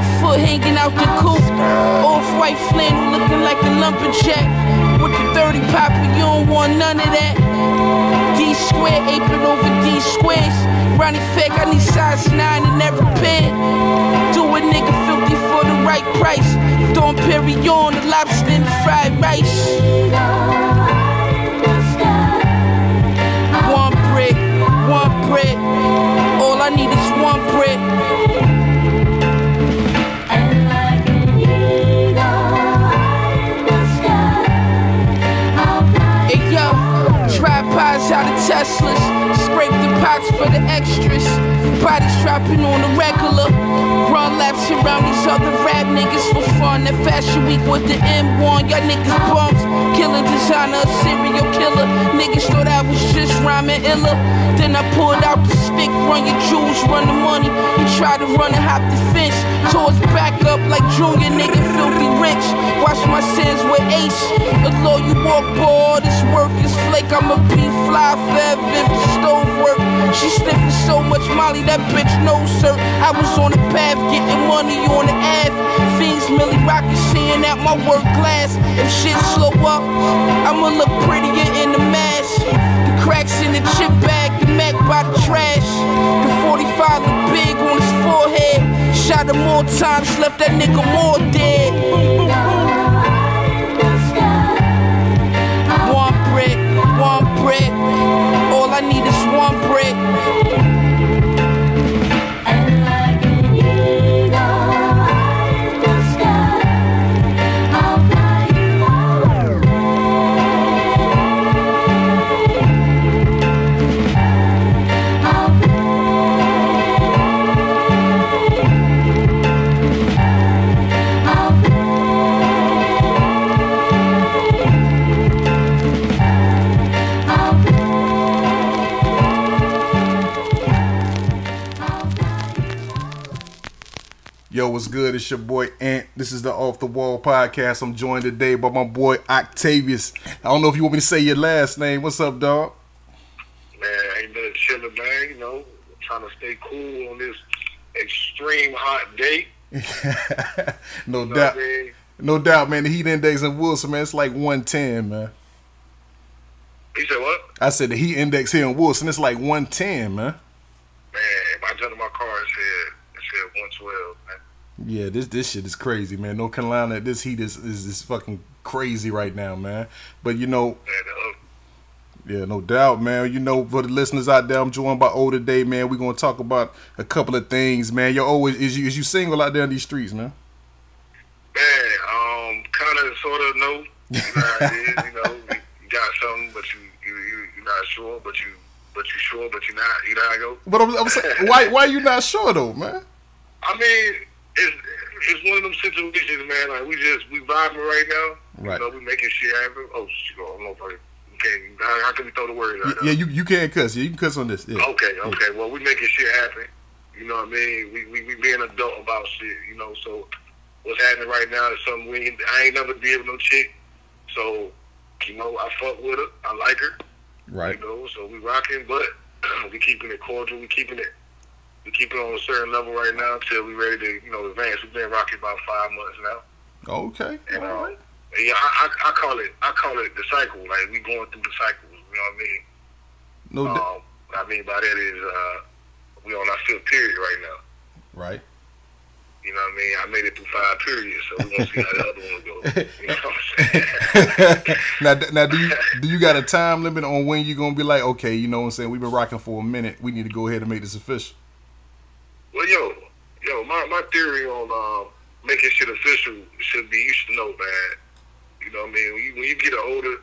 My foot hanging out the coop. Off-white flannel looking like a lumberjack. With the 30 popper, you don't want none of that. D square apron over D squares. Ronnie Fieg, I need size 9 in every pair. Do a nigga filthy for the right price. Throwing Perignon, the lobster and the fried rice. One brick, one brick. All I need is one brick. Teslas. Scrape the pots for the extras. Bodies dropping on the regular. Run laps around these other rap niggas for fun. That fashion week with the M1. Y'all niggas bumps. Killing designer, a serial killer. Niggas thought I was just rhyming iller. Then I pulled out the stick, run your jewels, run the money. He tried to run and hop the fence. Towards back up like Junior, nigga filthy rich. Wash my sins with Ace. Although you walk bored, this work is flake. I'ma be fly forever if stove work. She sniffing so much Molly, that bitch no sir. I was on the path, getting money on the Ave. Fiends, Millie Rocky, seeing out my work glass. If shit slow up, I'ma look prettier in the mask. The cracks in the chip bag, the Mac by the trash. The 45 look big on his forehead. Shot him more times, left that nigga more dead. One brick, one brick. All I need is one brick. What's good? It's your boy Ant. This is the Off the Wall podcast. I'm joined today by my boy Octavious. I don't know if you want me to say your last name. What's up, dog? Man, ain't nothing chilling, man. You know, trying to stay cool on this extreme hot day. no You doubt. No doubt, man. The heat index in Wilson, man, it's like 110, man. He said what? I said the heat index here in Wilson, it's like 110, man. Man, if I turned to my car, it said it said 112, man. Yeah, this this shit is crazy, man. North Carolina, this heat is, is is fucking crazy right now, man. But you know, Yeah, no doubt, man. You know, for the listeners out there, I'm joined by O today, man. We're gonna talk about a couple of things, man. You're always is you is you single out there in these streets, man? man, um, kind of, sort of, no. You know how you know, you, you got something, but you, you, you, you're not sure, but you, but you sure, but you're not. You know how I go? But I'm, I'm saying, why why you not sure though, man? I mean, it's it's one of them situations, man. Like we just we vibing right now. Right. You know, we making shit happen. Oh, shit, I don't know if I can. How, how can we throw the words out? Yeah, you you can't cuss. Yeah, you can cuss on this. Yeah. Okay, okay. Well, we making shit happen. You know what I mean? We we, we being adult about shit. You know, so what's happening right now is something we ain't, I ain't never deal with no chick. So you know, I fuck with her. I like her. Right. You know, so we rocking, but we keeping it cordial. We keeping it. We keep it on a certain level right now until we're ready to, you know, advance. We've been rocking about five months now, Okay. and All uh, yeah, I, I, I call it, I call it the cycle. Like we going through the cycles. You know what I mean? No. Um, what I mean by that is uh, we on our fifth period right now. right. You know what I mean? I made it through five periods, so we're gonna see how the other one goes. You know what I'm saying? now, now, do you do you got a time limit on when you're gonna be like, okay, you know what I'm saying? We've been rocking for a minute. We need to go ahead and make this official. Well, yo, yo, my my theory on uh, making shit official should be you should know, man. You know what I mean? When you, when you get older,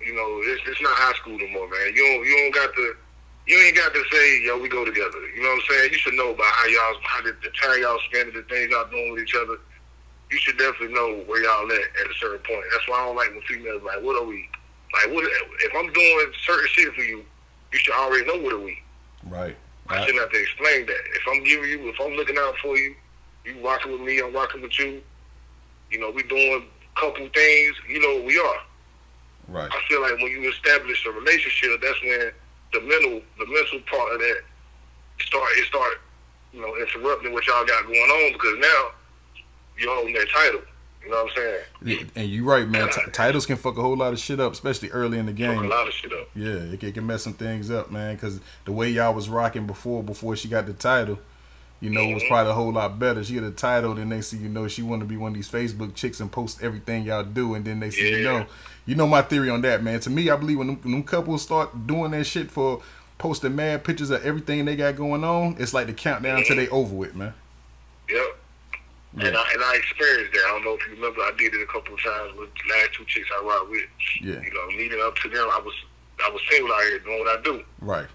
you know it's it's not high school no more, man. You don't you don't got to. You ain't got to say, yo, we go together. You know what I'm saying? You should know about how y'all, how the, the time y'all spending, the things y'all doing with each other. You should definitely know where y'all at at a certain point. That's why I don't like when females like, what are we? Like, what if I'm doing certain shit for you? You should already know what are we. Right. I shouldn't have to explain that. If I'm giving you, if I'm looking out for you, you rocking with me, I'm rocking with you. You know, we doing a couple things. You know we are. Right. I feel like when you establish a relationship, that's when the mental, the mental part of that start it start, you know, interrupting what y'all got going on because now you're holding that title. You know what I'm saying? And you're right, man. T- titles can fuck a whole lot of shit up, especially early in the Fuck game. a lot of shit up. Yeah, it can, it can mess some things up, man. Because the way y'all was rocking before, before she got the title, you know, was Mhm. probably a whole lot better. She had a title, then next thing you know, she want to be one of these Facebook chicks and post everything y'all do, and then they see you know, you know my theory on that, man. To me, I believe when them, when them couples start doing that shit for posting mad pictures of everything they got going on, it's like the countdown till they over with, man. Yep. And I and I experienced that. I don't know if you remember. I did it a couple of times with the last two chicks I rocked with. Yeah. You know, leading up to them, I was I was single out here doing what I do, Right.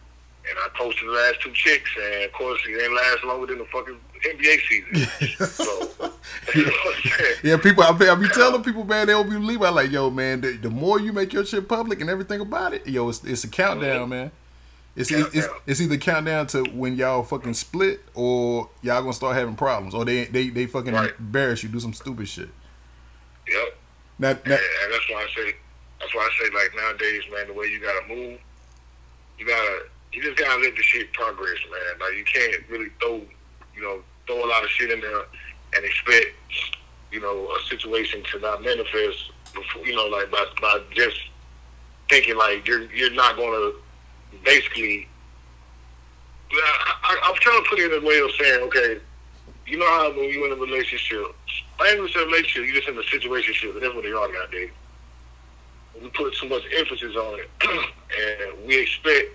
and I posted the last two chicks, and of course, it didn't last longer than the fucking NBA season. so, you know what I'm saying? Yeah, people. I be, I be telling people, man, they don't believe. I like, yo, man. The, the more you make your shit public and everything about it, yo, it's, it's a countdown, mm-hmm. man. It's, it's it's it's either countdown to when y'all fucking split or y'all gonna start having problems or they they they fucking Right. embarrass you, do some stupid shit. Yep. Now, now And, and that's why I say, that's why I say, like nowadays, man, the way you gotta move, you gotta, you just gotta let the shit progress, man. Like you can't really throw, you know, throw a lot of shit in there and expect, you know, a situation to not manifest before, you know, like by by just thinking like you're you're not gonna basically. I, I, I'm trying to put it in a way of saying, okay, you know how when you're in a relationship, I ain't even say relationship, you just in a situation, and that's what they are nowadays. We put too much emphasis on it, and we expect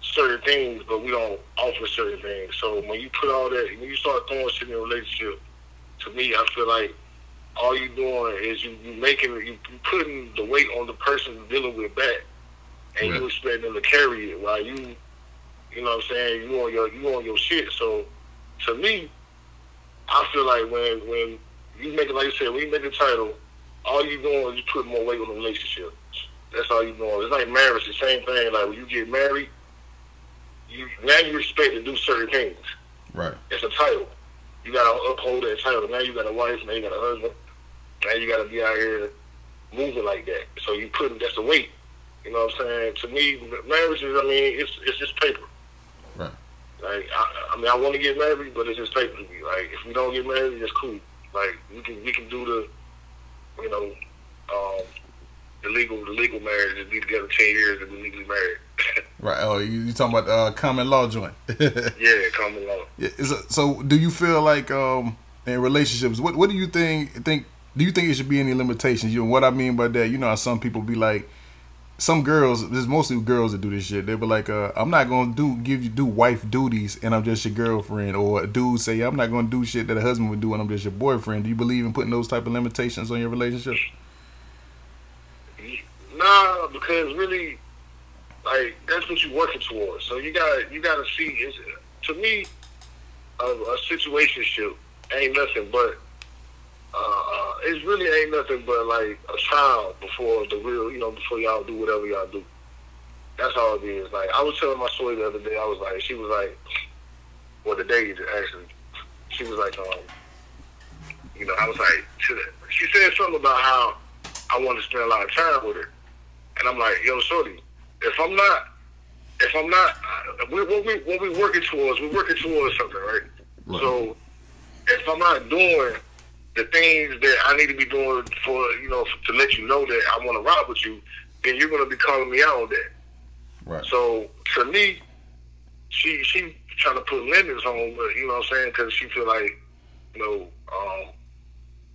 certain things, but we don't offer certain things. So when you put all that, when you start throwing shit in a relationship, to me, I feel like all you doing is you, you making you putting the weight on the person you're dealing with back, and Right. you expect them to carry it while you, you know what I'm saying, you on your you on your shit. So to me, I feel like when when you make it like you said, when you make a title, all you doing is you put more weight on the relationship. That's all you doing. It's like marriage, the same thing. Like when you get married, you now you expect to do certain things. right, It's a title. You gotta uphold that title. Now you got a wife, now you got a husband. Now you gotta be out here moving like that. So you put that's a weight. You know what I'm saying? To me, marriage is. I mean, it's it's just paper. Right. Like I, I mean, I want to get married, but it's just paper to me. Like if we don't get married, it's cool. Like we can we can do the, you know, um, the legal the legal marriage and be together ten years and be legally married. right. Oh, you, you talking about uh, common law joint? yeah, common law. Yeah, it- so do you feel like um in relationships what what do you think think do you think it should be any limitations you know what i mean by that you know how some people be like some girls there's mostly girls that do this shit they be like uh i'm not gonna do give you do wife duties and i'm just your girlfriend or a dude say i'm not gonna do shit that a husband would do and i'm just your boyfriend do you believe in putting those type of limitations on your relationship Nah, because really, like that's what you're working towards. So you gotta you got to see. It's, to me, a, a situationship ain't nothing but. Uh, it really ain't nothing but like a trial before the real, you know, before y'all do whatever y'all do. That's all it is. Like I was telling my story the other day. I was like, she was like, well, the day actually, she was like, um, you know, I was like, she, said something about how I want to spend a lot of time with her. And I'm like, yo, shorty, if I'm not, if I'm not, uh, we, what we what we working towards, we're working towards something, right? Right. So if I'm not doing the things that I need to be doing for, you know, to let you know that I want to ride with you, then you're gonna be calling me out on that. right So to me, she she trying to put limits on, but you know what I'm saying? Because she feel like, you know, um,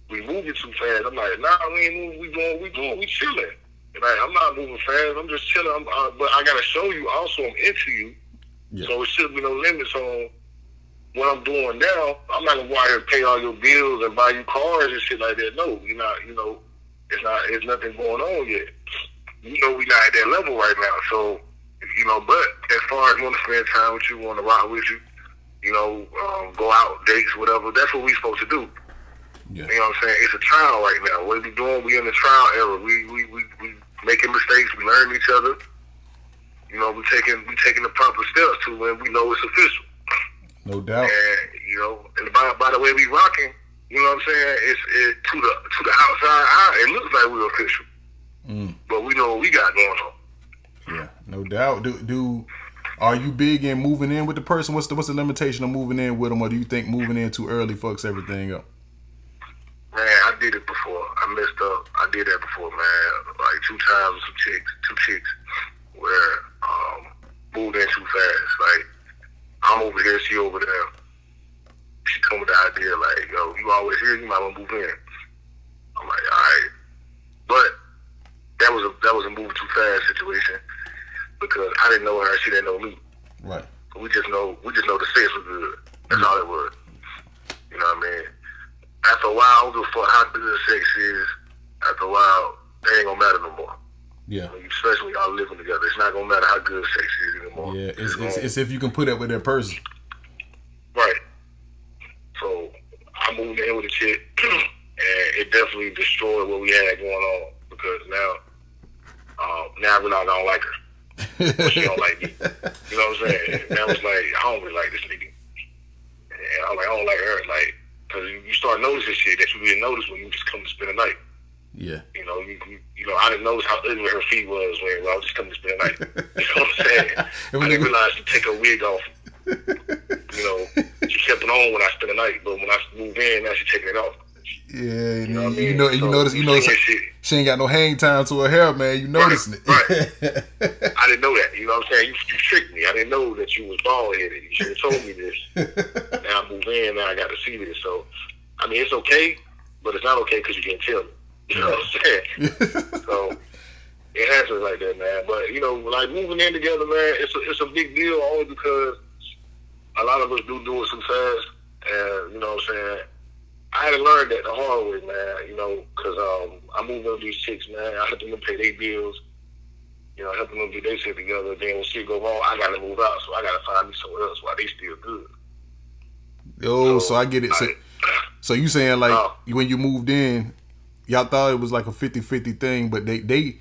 we moving too fast. I'm like, nah, we ain't moving. We going, we going, we chilling. Like I'm not moving fast. I'm just chilling. I'm, uh, but I gotta show you also I'm into you. Yeah. So it should be no limits on what I'm doing now. I'm not gonna go out here and pay all your bills and buy you cars and shit like that. No, you're not. You know, it's not. It's nothing going on yet. You know, we're not at that level right now. So you know, but as far as want to spend time with you, want to rock with you, you know, um, go out dates, whatever. That's what we supposed to do. yeah You know what I'm saying? It's a trial right now. What we doing? We in the trial era. We we we, we making mistakes. We learn each other. you know, we taking we taking the proper steps to when we know it's official. No doubt. And you know, and by, by the way we rocking, you know what I'm saying? It's it to the to the outside eye, it looks like we're official, Mm. but we know what we got going on. Yeah, no doubt. Do do are you big in moving in with the person? What's the what's the limitation of moving in with them, or do you think moving in too early fucks everything up? Man, I did it before. I messed up. I did that before, man. Like two times with some chicks, two chicks, where um moved in too fast. Like I'm over here, she over there. She come with the idea like, yo, you always here, you might want to move in. I'm like, all right, but that was a that was a move too fast situation because I didn't know her, she didn't know me. Right. We just know we just know the sex was good. That's all it was. You know what I mean? After a while, I don't give a fuck how good the sex is. After a while, they ain't gonna matter no more. Yeah. Especially y'all living together, it's not gonna matter how good sex is anymore. Yeah. It's, it's, gonna- it's if you can put up with that person. right. So I moved in with a chick, and it definitely destroyed what we had going on because now, um, now I realize I don't like her. she don't like me. You know what I'm saying? And I was like, I don't really like this nigga. And I'm like, I don't like her. Like, because you start noticing shit that you didn't notice when you just come to spend the night. Yeah. You know, you, you, you know, I didn't notice how ugly her feet was when I was just coming to spend the night. You know what I'm saying? I didn't realize to take her wig off. You know, she kept it on when I spent the night, but when I moved in, now she taking it off. Yeah, You know what I you, mean? know, you So, notice, you notice, shit. she ain't got no hang time to her hair, man. You noticing it? right. I didn't know that. You know what I'm saying? You, you tricked me. I didn't know that you was bald headed. You should have told me this. now I move in. Now I got to see this. So, I mean, it's okay, but it's not okay because you didn't tell me. You know what I'm saying? so it happens like that, man. But you know, like moving in together, man, it's a, it's a big deal only because a lot of us do do it fast, and you know what I'm saying. I had to learn that the hard way, man. You know, because um, I moved in with these chicks, man. I helped them pay their bills. You know, helping them get their shit together. Then when shit go wrong, I got to move out, so I got to find me somewhere else while they still good. Oh, so I get it. So, I- so you saying like Oh. when you moved in, y'all thought it was like a 50-50 thing, but they they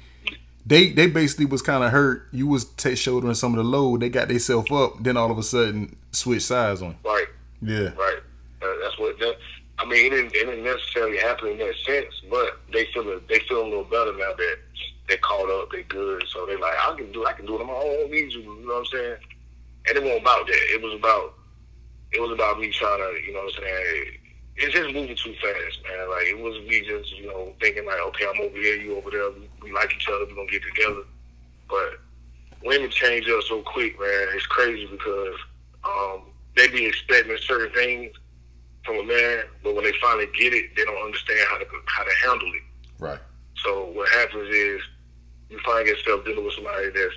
they they basically was kind of hurt. You was t- shouldering some of the load. They got themselves up. Then all of a sudden switch sides on. right. Yeah. Right. Uh, that's what. That, I mean, it didn't, it didn't necessarily happen in that sense, but they feel a, they feel a little better now that they caught up, they good, so they like I can do I can do it on my own. Need you. You know what I'm saying? And it wasn't about that. It was about it was about me trying to, you know what I'm saying? It's just moving too fast, man. Like it was me just, you know, thinking like, okay, I'm over here, you over there. We, we like each other. We gonna get together. But women change up so quick, man. It's crazy because um, they be expecting certain things from a man, but when they finally get it, they don't understand how to how to handle it. Right. So what happens is you find yourself dealing with somebody that's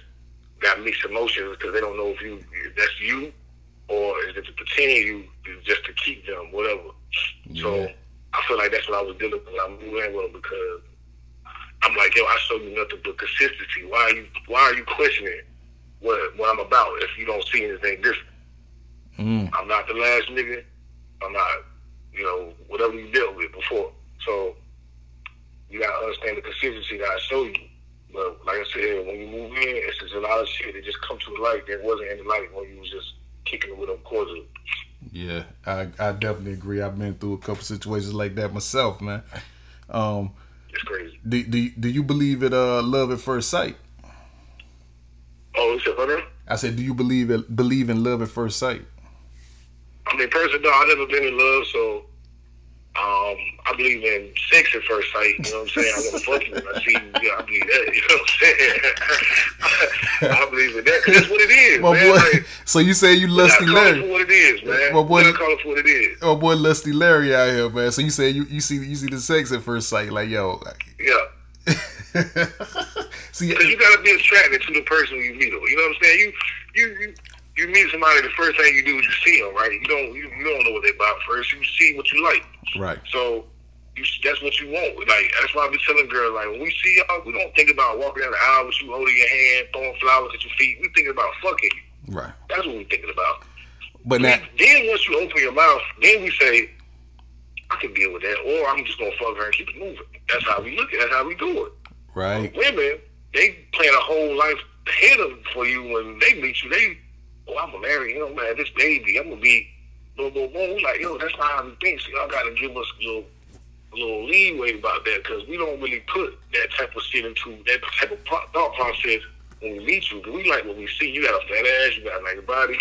got mixed emotions because they don't know if you if that's you or is it to pretend you is just to keep them, whatever. So I feel like that's what I was dealing with when I moved in with them because I'm like, yo, I show you nothing but consistency. Why are you why are you questioning what what I'm about if you don't see anything different? Mm. I'm not the last nigga. I'm not, you know, whatever you dealt with before. So you gotta understand the consistency that I show you. But like I said, when you move in, it's just a lot of shit that just come to the light that wasn't in the light when you was just kicking with them cordially. Yeah, I, I definitely agree. I've been through a couple situations like that myself, man. Um, It's crazy. do, do, do you believe it? Uh, love at first sight. Oh, it's a hunter? I said, do you believe it? Believe in love at first sight? I mean, personally, no, I've never been in love, so um, I believe in sex at first sight. You know what I'm saying? I want to fuck you when I see you. Yeah, I believe that. You know what I'm saying? I believe in that 'cause that's what it is, My man. boy. Like, so you say you lusty call it for Larry? what it is, man. My boy- call it for what it is. Oh boy, lusty Larry out here, man. So you say you, you see you see the sex at first sight, like yo. Yeah. see, Because you gotta be attracted to the person you meet. Them. You know what I'm saying? You you you you meet somebody. The first thing you do is you see them, right? You don't you, you don't know what they about first. You see what you like. right, So you, that's what you want. Like that's why I be telling girls like when we see y'all, we don't think about walking down the aisle with you holding your hand, throwing flowers at your feet. We thinking about fucking. you. right. That's what we thinking about. But now, then once you open your mouth, then we say, I can deal with that, or I'm just gonna fuck her and keep it moving. That's how we look at. it. That's how we do it. right, Women, they plan a whole life ahead of for you when they meet you. They, oh, I'm gonna marry him, man. This baby, I'm gonna be, like, yo, that's not how we think. So y'all gotta give us a little, a little leeway about that because we don't really put that type of shit into that type of thought process when we meet you. we like what we see. You got a fat ass, you got a nice body,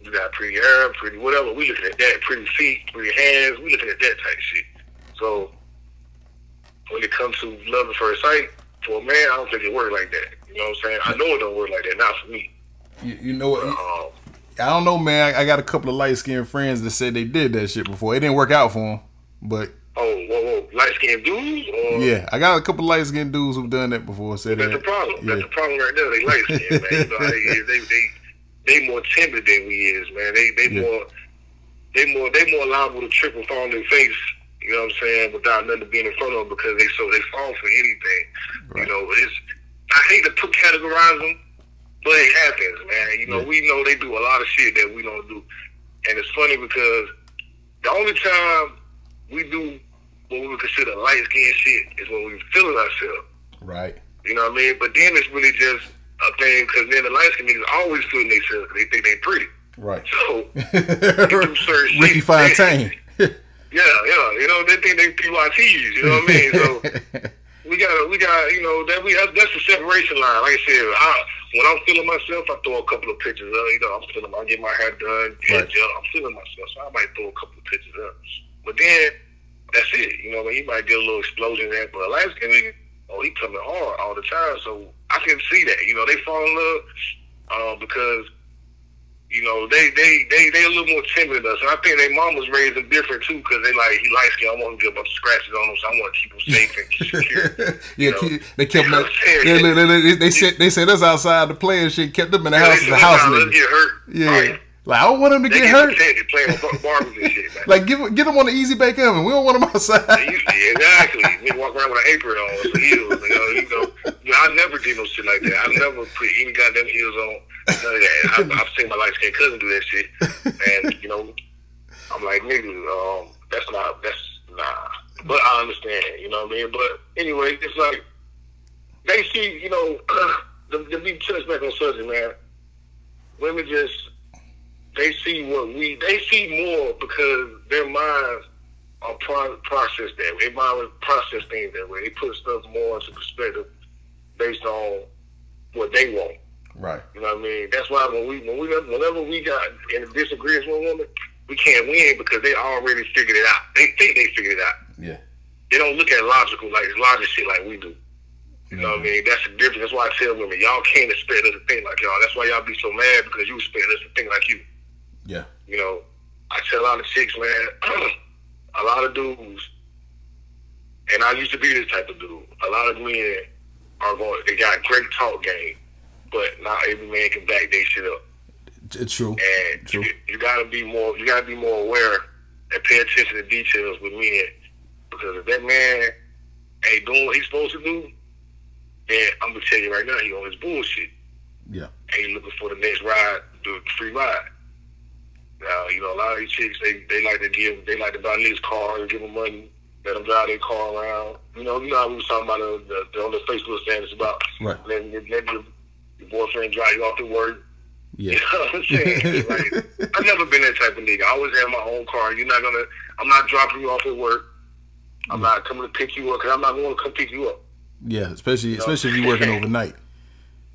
you got pretty hair, pretty whatever. We looking at that, pretty feet, pretty hands. We looking at that type shit. So when it comes to love at first sight, for a man, I don't think it works like that. You know what I'm saying? I know it don't work like that. Not for me. You, you know what? Um, I don't know, man. I, I got a couple of light skinned friends that said they did that shit before. It didn't work out for them, but oh, whoa, whoa, light skinned dudes, or yeah, I got a couple of light skinned dudes who've done that before. Said that's that. the problem. Yeah. That's the problem right there. They light skinned, man. You know, they, they, they, they more timid than we is, man. They, they Yeah. more, they more, they more liable to trip and fall on their face. You know what I'm saying? Without nothing being in front of them because they so they fall for anything. Right. You know, it's I hate to put categorize them, but it happens, man. You know, Yeah. we know they do a lot of shit that we don't do, and it's funny because the only time we do what we would consider light skin shit is when we feeling ourselves. Right. You know what I mean? But then it's really just a thing because then the light skin niggas always feeling themselves they think they pretty. Right. So certain Ricky shit. Fontaine. yeah, yeah, you know they think they PYTs. You know what I mean? So we got we got you know that we that's the separation line. Like I said, I, when I'm feeling myself, I throw a couple of pictures. Up. You know, I'm feeling. I get my hair done. Right. I'm feeling myself, so I might throw a couple of pictures up. But then that's it. You know, I mean, you might get a little explosion there. But skin nigga, oh, he coming hard all the time. So I can see that. You know, they fall in love um, because you know, they they they they a little more timid than us. And I think their mom was raised them different too, because they like he light skin. I want to get a bunch of scratches on him, so I want to keep him safe and secure. yeah, keep- they kept them. what They, they, they, they, they set they set us outside to play and shit. Kept them in the house as a house nigga. get hurt. Yeah, Right. like I don't want them to They get get hurt. protected playing with bar- and shit, man. Like give get them on the easy bake oven. We don't want them outside. Used exactly. Nigga walk around with an apron on, some heels. You know, you know, you know, I never did no shit like that. I never put any goddamn heels on. None of that. I've, I've seen my light skinned cousin do that shit, and you know, I'm like, nigga, um, that's not, that's nah. But I understand, you know what I mean. But anyway, it's like they see, you know, the, the be touch back on subject, man. Women just they see what we they see more because their minds are pro- processed that way. Their mind process things that way. They put stuff more into perspective based on what they want. Right. You know what I mean? That's why when we when we whenever we got in a disagreement with a woman, we can't win because they already figured it out. They think they figured it out. Yeah. They don't look at logical like logic shit like we do. You know what I mean? That's the difference. That's why I tell women, y'all can't expect us to think like y'all. That's why y'all be so mad because you expect us to think like you. Yeah. You know, I tell a lot of chicks, man, a lot of dudes, and I used to be this type of dude. A lot of men are going, they got great talk game, but not every man can back their shit up. It's true. And True. you, you gotta be more, you gotta be more aware and pay attention to details with men, because if that man ain't doing what he's supposed to do, then I'm gonna tell you right now, he on his bullshit Yeah. and you looking for the next ride, the free ride. Now, you know, a lot of these chicks, they, they like to give, they like to buy niggas cars and give them money, let them drive their car around. You know, you know how we was talking about the, the, the on the Facebook status about Right. letting, letting boyfriend drive you off to work. Yeah. You know what I'm saying? like, I've never been that type of nigga. I always have my own car. You're not gonna, I'm not dropping you off at work. I'm not coming to pick you up because I'm not going to come pick you up. Yeah. Especially especially if you're working overnight.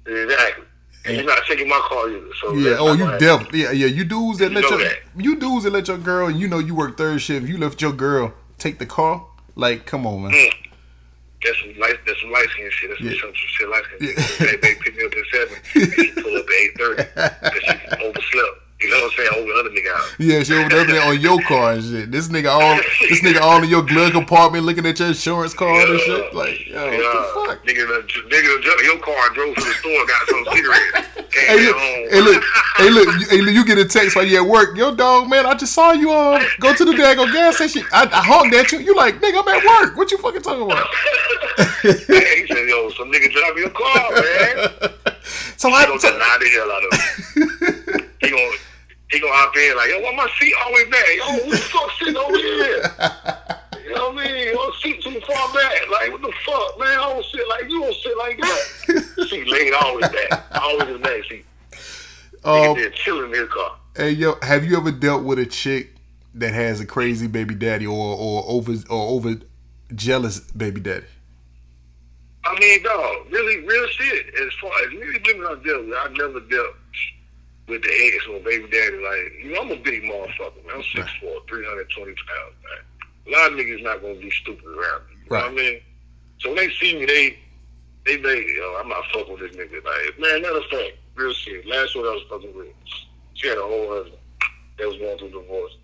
Exactly. And you're not taking my car either. So Yeah. Oh, you definitely. Yeah. Yeah. You dudes that You let know your that. you dudes that let your girl and you know you work third shift. You left your girl take the car. Like, come on, man. Mm. That's some light. That's some light skin shit. That's Yeah. some, some shit light skin Yeah. They, they pick me up at seven. And she pull up at eight thirty. Cause she overslept. You know what I'm saying? Over the other nigga out. Yeah, she over there on your car and shit. This nigga all this nigga all in your glove compartment looking at your insurance card and shit. Like, yo, what the fuck? Nigga, nigga, your car and drove to the store, got some cigarettes. Came Hey look, hey look, hey look, you, you get a text while you at work. Yo, dog, man, I just saw you um go to the daggone gas station. I, I honked at you. You like, nigga, I'm at work. What you fucking talking about? he said, "Yo, some nigga drive your car, man." So I, gonna so, the hell out of him. he gonna he gonna hop in like, "Yo, why my seat always back? Yo, who the fuck sitting over here?" You know what I mean? Your seat too far back. Like, what the fuck, man? I don't sit like you don't sit like that. she laid always back. Always in the back seat. Um, chilling in his car. hey yo, have you ever dealt with a chick that has a crazy baby daddy or or over or over jealous baby daddy? I mean, dog, really, real shit. As far as really women I dealt with, I never dealt with the ex or baby daddy. Like, you know, I'm a big motherfucker, man. I'm 6'4", 320 pounds, man. A lot of niggas not gonna be stupid around me. You know what I mean? So when they see me, they, they, they, yo, I'm not fucking with this nigga. Like, man, matter of fact, real shit. Last one I was fucking with, she had a whole husband that was going through divorce.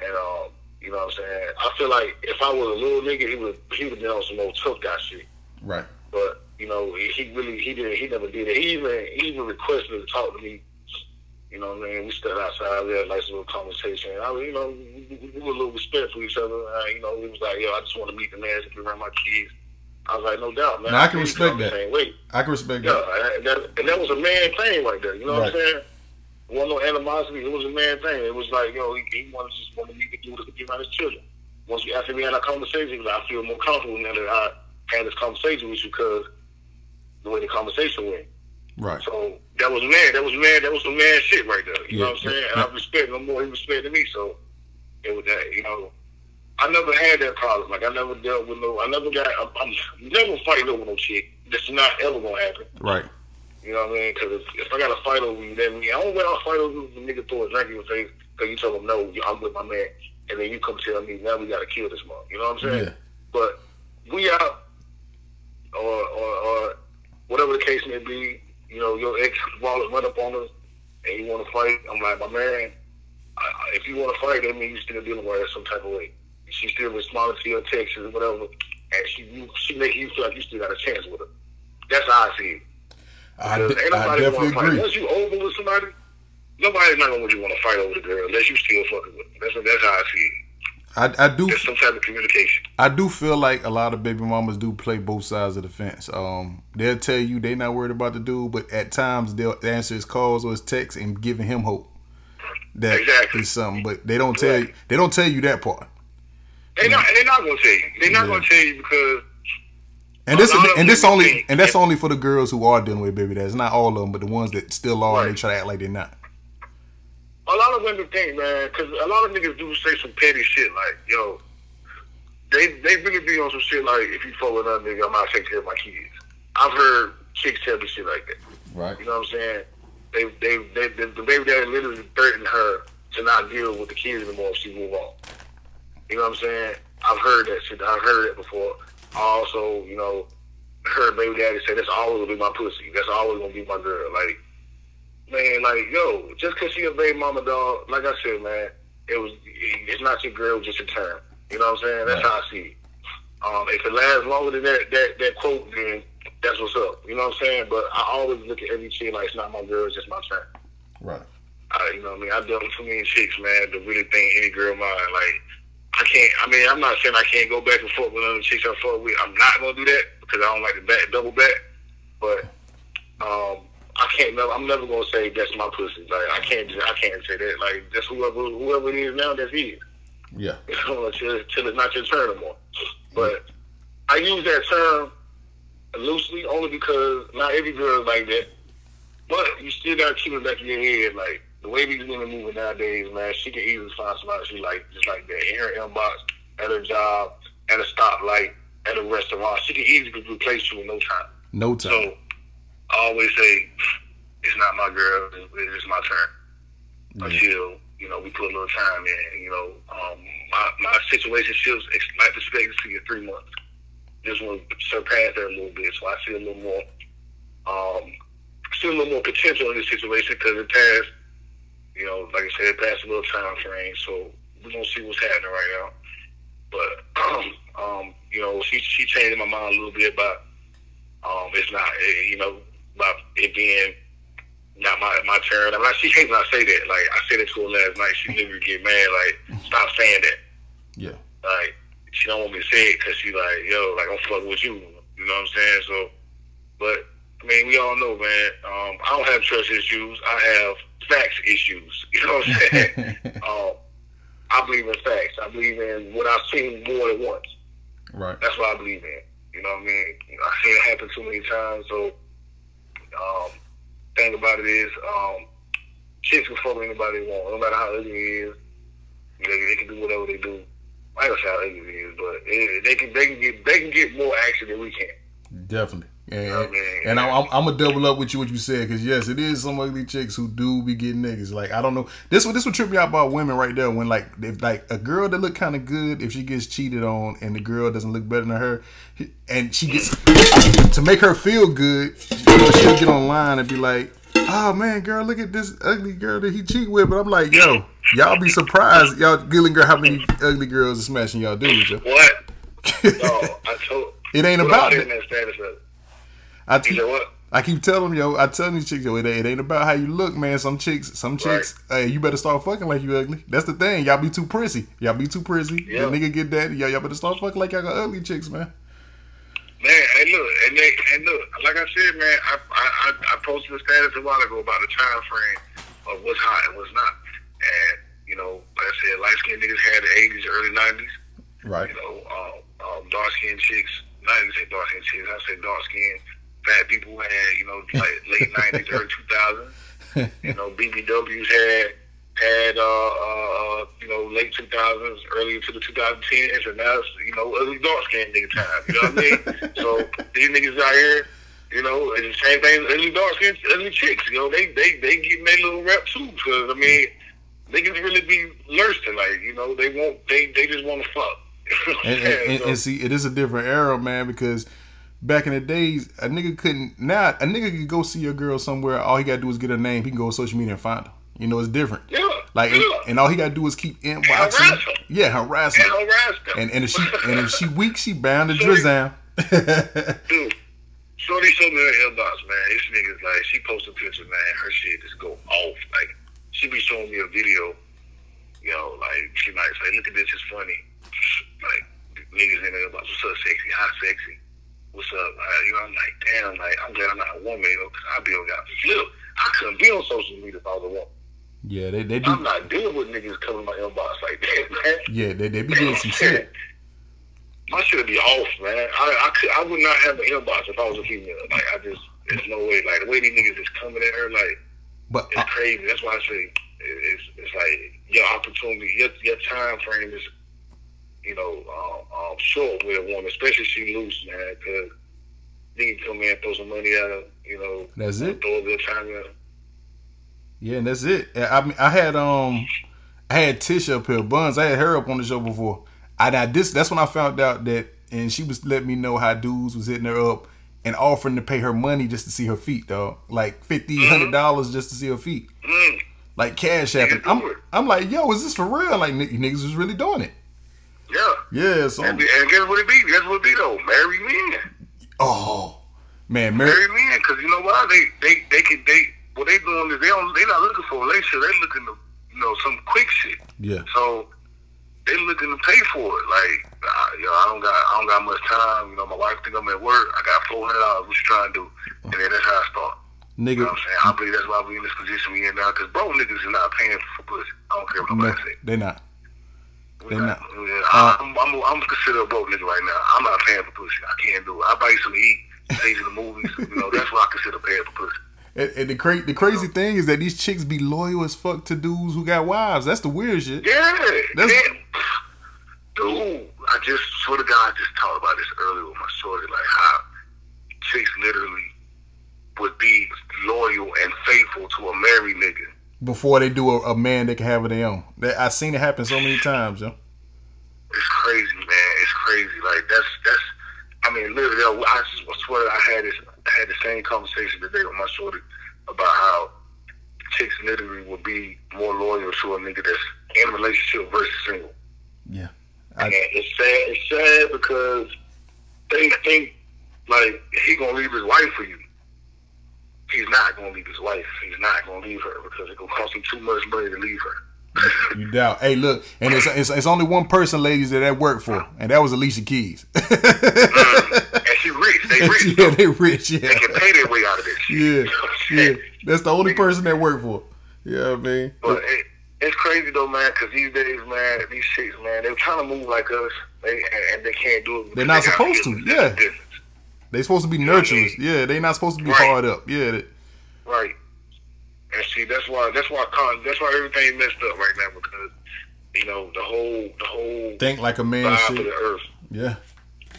And, um, you know what I'm saying? I feel like if I was a little nigga, he would, he would been on some old tough guy shit Right. but you know he really he didn't he never did it. He even he even requested to talk to me. You know what I mean? We stood outside, we had a nice little conversation. I was, you know, we, we, we were a little respect for each other. Uh, you know, he was like, "Yo, I just want to meet the man to be around my kids." I was like, "No doubt, man." Now, I can respect that. Way. I can respect Yeah, that. and that, and that was a man thing right there. You know what I'm saying? It wasn't no animosity. It was a man thing. It was like, yo, he, he wanted to just want to meet the dude to be around his children. Once we after we had our conversation, he was like, I feel more comfortable now that I had this conversation with you because the way the conversation went. Right. So that was man. That was man. That was some man shit right there. You know what I'm saying? And I respect him more. He respected me. So it was that. You know, I never had that problem. Like I never dealt with no. I never got. I'm, I'm never fighting over no shit. That's not ever gonna happen. Right. You know what I mean? Because if, if I got a fight over you, that means I don't want to fight over you. The nigga throw a drink in your face because you tell him no, I'm with my man, and then you come tell me now we got to kill this mother. You know what I'm saying? Yeah. But we out, or, or or whatever the case may be. You know, your ex wallet run up on us, and you want to fight. I'm like, my man, I, if you want to fight, that means you still dealing with her some type of way. She still responding to your texts or whatever, and she you, she make you feel like you still got a chance with her. That's how I see it. I, Because de- ain't I nobody definitely agree. Once you over with somebody, nobody's not gonna really want to fight over the girl unless you still fucking with them. That's that's how I see it. I, I do There's some type of communication. I do feel like a lot of baby mamas do play both sides of the fence. Um, they'll tell you they're not worried about the dude, but at times they'll answer his calls or his texts and giving him hope that Exactly. is something. But they don't tell you they don't tell you that part. They not they're not gonna tell you. They're not Yeah. gonna tell you because And this and this only think- and that's only for the girls who are dealing with baby dads. Not all of them, but the ones that still are and they try to act like they're not. A lot of women think, man, because a lot of niggas do say some petty shit like, yo, they they really be on some shit like, if you fuck with another nigga, I'm not taking care of my kids. I've heard chicks tell me shit like that. Right. You know what I'm saying? They, they, they, the, the baby daddy literally threatened her to not deal with the kids anymore if she move on. You know what I'm saying? I've heard that shit. I've heard it before. I also, you know, heard baby daddy say that's always gonna be my pussy. That's always gonna be my girl. Like, man, like, yo, just cause she a baby mama dog, like I said, man, it was, it's not your girl, just your term. You know what I'm saying? That's how I see it. Um, if it lasts longer than that, that, that quote, then that's what's up. You know what I'm saying? But I always look at every chick like it's not my girl, it's just my turn. Right. I, you know what I mean? I dealt with too many chicks, man, to really think any girl mine. Like, I can't, I mean, I'm not saying I can't go back and forth with other chicks I fuck with. I'm not going to do that because I don't like to back, double back. But, um, I can't never, I'm never going to say that's my pussy. Like, I can't, I can't say that. Like, that's whoever, whoever it is now, that's his. Yeah. Until, until it's not your turn no more. But I use that term loosely only because not every girl is like that. But you still gotta keep it back in your head, like the way these women are moving nowadays, man. She can easily find somebody she like just like that in her inbox, at her job, at a stoplight, at a restaurant. She can easily replace you in no time. No time. So I always say, it's not my girl, it's, it's my turn Yeah. until you know we put a little time in. You know, um, my my situation shifts life expectancy is three months. This one surpassed that a little bit, so I see a little more, um, see a little more potential in this situation because it passed. You know, like I said, it passed a little time frame, so we're gonna see what's happening right now. But um, you know, she she changed my mind a little bit about um, it's not eh, you know about it being not my my turn. I'm not. She hates when I say that. Like I said it to her last night. She literally get mad. Like stop saying that. Yeah. Like she don't want me to say it because she like yo like I'm fucking with you. You know what I'm saying? So, but I mean we all know, man. Um, I don't have trust issues. I have facts issues. You know what I'm saying? um, I believe in facts. I believe in what I've seen more than once. Right. That's what I believe in. You know what I mean? I've seen it happen too many times. So, um, thing about it is, um, chicks can fuck anybody they want, no matter how ugly it is. Know, they can do whatever they do. I don't say how ugly it is, but it, they can they can get they can get more action than we can. Definitely. And, oh, I mean, and I'm, I'm, I'm gonna double up with you what you said because yes, it is some ugly chicks who do be getting niggas. Like I don't know this what this would trip me out about women right there when like if like a girl that look kind of good if she gets cheated on and the girl doesn't look better than her and she gets to make her feel good, you know, she'll get online and be like, oh man, girl, look at this ugly girl that he cheat with. But I'm like, yo, y'all be surprised, y'all girl, how many ugly girls are smashing y'all dudes. Yo. What? No, I told. It ain't what about that. status. I keep? I keep telling them, yo, I tell these chicks, yo, it ain't, it ain't about how you look, man. Some chicks, some chicks, hey, you better start fucking like you ugly. That's the thing. Y'all be too prissy. Y'all be too prissy. Yeah. The nigga get that, y'all, y'all better start fucking like y'all got ugly chicks, man. Man, hey, look, and they, and look, like I said, man, I, I, I, I posted a status a while ago about the time frame of what's hot and what's not. And, you know, like I said, light skinned niggas had the 80s, early 90s. Right. You know, um, um, dark skinned chicks, not even say dark skinned chicks, I say dark skinned fat people had, you know, like late 90s, early 2000s. You know, BBWs had had uh, uh, uh, you know late two thousands, early into the two thousand tens, and now it's you know ugly dark skinned nigga time. You know what I mean? so these niggas out here, you know, and the same thing, ugly dark skinned ugly chicks. You know, they they they getting their little rep too. Because I mean, niggas really be lursting like you know they want they they just want to fuck. You know what I'm And, and, and, and see, it is a different era, man, because back in the days, a nigga couldn't. Now, a nigga could go see a girl somewhere. All he gotta do is get her name. He can go on social media and find her. You know, it's different. yeah, Like, and, yeah. and all he gotta do is keep harass inboxing. Yeah, harass and her. harass them. And and if she and if she weak, she bound to Sorry. drizz down. Dude, Shorty showed me her inbox, man. This nigga's like, she posted pictures, man. Her shit just go off. Like, she be showing me a video, you know, like, she might say, look at this, it's funny. Like, niggas in there about, what's up, sexy? How sexy? What's up? Uh, you know, I'm like, damn, like, I'm glad I'm not a woman, you know, because I'd be on got flip. I couldn't be on social media if I was a woman. yeah, they they I'm not dealing with niggas coming my inbox like that, man. Yeah, they they be doing some shit. My shit would be off, man. I I, could, I would not have an inbox if I was a female. Like I just, there's no way. Like the way these niggas is coming at her, like But it's uh, crazy. That's why I say it's it's like your opportunity, your your time frame is, you know, um, um, short with a woman, especially if she loose, man. Because niggas come in, throw some money at her, you know, that's it. throw a good time at her. Yeah, and that's it. I mean, I had um, I had Tish up here, Buns. I had her up on the show before. I now this that's when I found out that, and she was letting me know how dudes was hitting her up and offering to pay her money just to see her feet, dog. Like fifty, hundred dollars just to see her feet, Mm. like cash apping. I'm. I'm like, yo, is this for real? Like niggas was really doing it. Yeah. Yeah. So, And, and guess what it be? Guess what it be though? Marry men. oh man, Mary, Marry men, because you know why? They they they can they what they doing is they don't they not looking for a relationship. They looking to you know some quick shit. yeah, So they looking to pay for it. Like uh, yo, I don't got I don't got much time. You know, my wife think I'm at work. I got four hundred dollars. What you trying to do? And then that's how I start. You know nigga, what I'm saying? I believe that's why we in this position we in now. Because bro, niggas is not paying for pussy. I don't care what no, nobody say. they not. We they not. Yeah, Uh, I'm, I'm, I'm considered a broke nigga right now. I'm not paying for pussy. I can't do it. I buy you some eat, take you to the movies. You know, that's what I consider paying for pussy. And, and the cra- the crazy thing is that these chicks be loyal as fuck to dudes who got wives. That's the weird shit. Yeah, That's-. Dude, I just swear to God, I just talked about this earlier with my shorty, like how chicks literally would be loyal and faithful to a married nigga. Before they do a, a man that can have it their own. That I've seen it happen so many times, yo. It's crazy, man. It's crazy. Like that's that's. I mean, literally, yo, I swear I had this. I had the same conversation today with my shorty about how chicks literally would be more loyal to a nigga that's in a relationship versus single. Yeah. And I, it's sad. It's sad because they think like he gonna leave his wife for you. He's not gonna leave his wife. He's not gonna leave her because it's gonna cost him too much money to leave her. you doubt. Hey, look, and it's, it's it's only one person, ladies, that that worked for, and that was Alicia Keys. Mm. and she rich. They rich. yeah, they rich. Yeah, They can pay their way out of this. yeah, yeah. That's the only person that worked for. Yeah, I mean, But it, it's crazy though, man. Because these days, man, these chicks, man, they're trying to move like us, they, and, and they can't do it. They're not They supposed to, yeah. That's the difference. They supposed to be I nurturers. mean? Yeah, they not supposed to be Right. hard up. Yeah, they, Right. And see, that's why that's why con that's why everything messed up right now because you know the whole the whole think like a man of the earth. Yeah,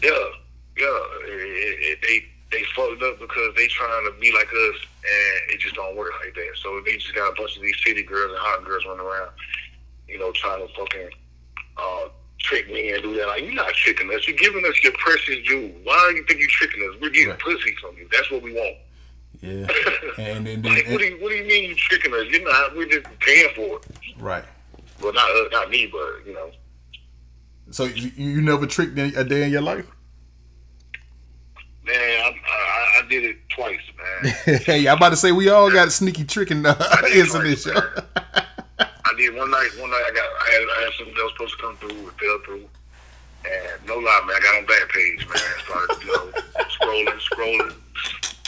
Yeah, yeah. It, it, they they fucked up because they trying to be like us, and it just don't work like that. So they just got a bunch of these city girls and hot girls running around, you know, trying to fucking uh, trick me and do that. Like you're not tricking us. You're giving us your precious jewels. Why do you think you're tricking us? We're getting Right. pussy from you. That's what we want. yeah, and then, Like, then what do you what do you mean you tricking us? You're not. We're just paying for it. right. Well, not uh, not me, but you know. So you, you never tricked a day in your life? Man, I, I, I did it twice, man. hey, I'm about to say we all got sneaky tricking uh, incidents. Twice, man. Did one night. One night I got I had, I had something that was supposed to come through. It fell through. And no lie, man, I got on Backpage, man. Started, you know, scrolling, scrolling.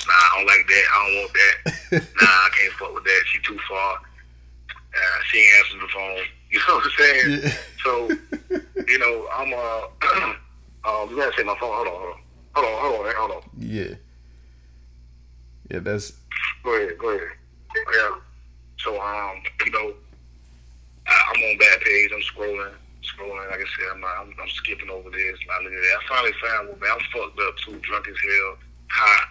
Nah, I don't like that. I don't want that. Nah, I can't fuck with that. She too far. Uh, she ain't answering the phone. You know what I'm saying? Yeah. So, you know, I'm uh, um, you gotta say my phone. Hold on, hold on, hold on, hold on, hold on. yeah, yeah. That's Go ahead, go ahead. Yeah. So, um, you know, I, I'm on Backpage. I'm scrolling, scrolling. Like I said, I'm not, I'm, I'm skipping over this. I look at that. I finally found one, man. I'm fucked up too, drunk as hell, hot.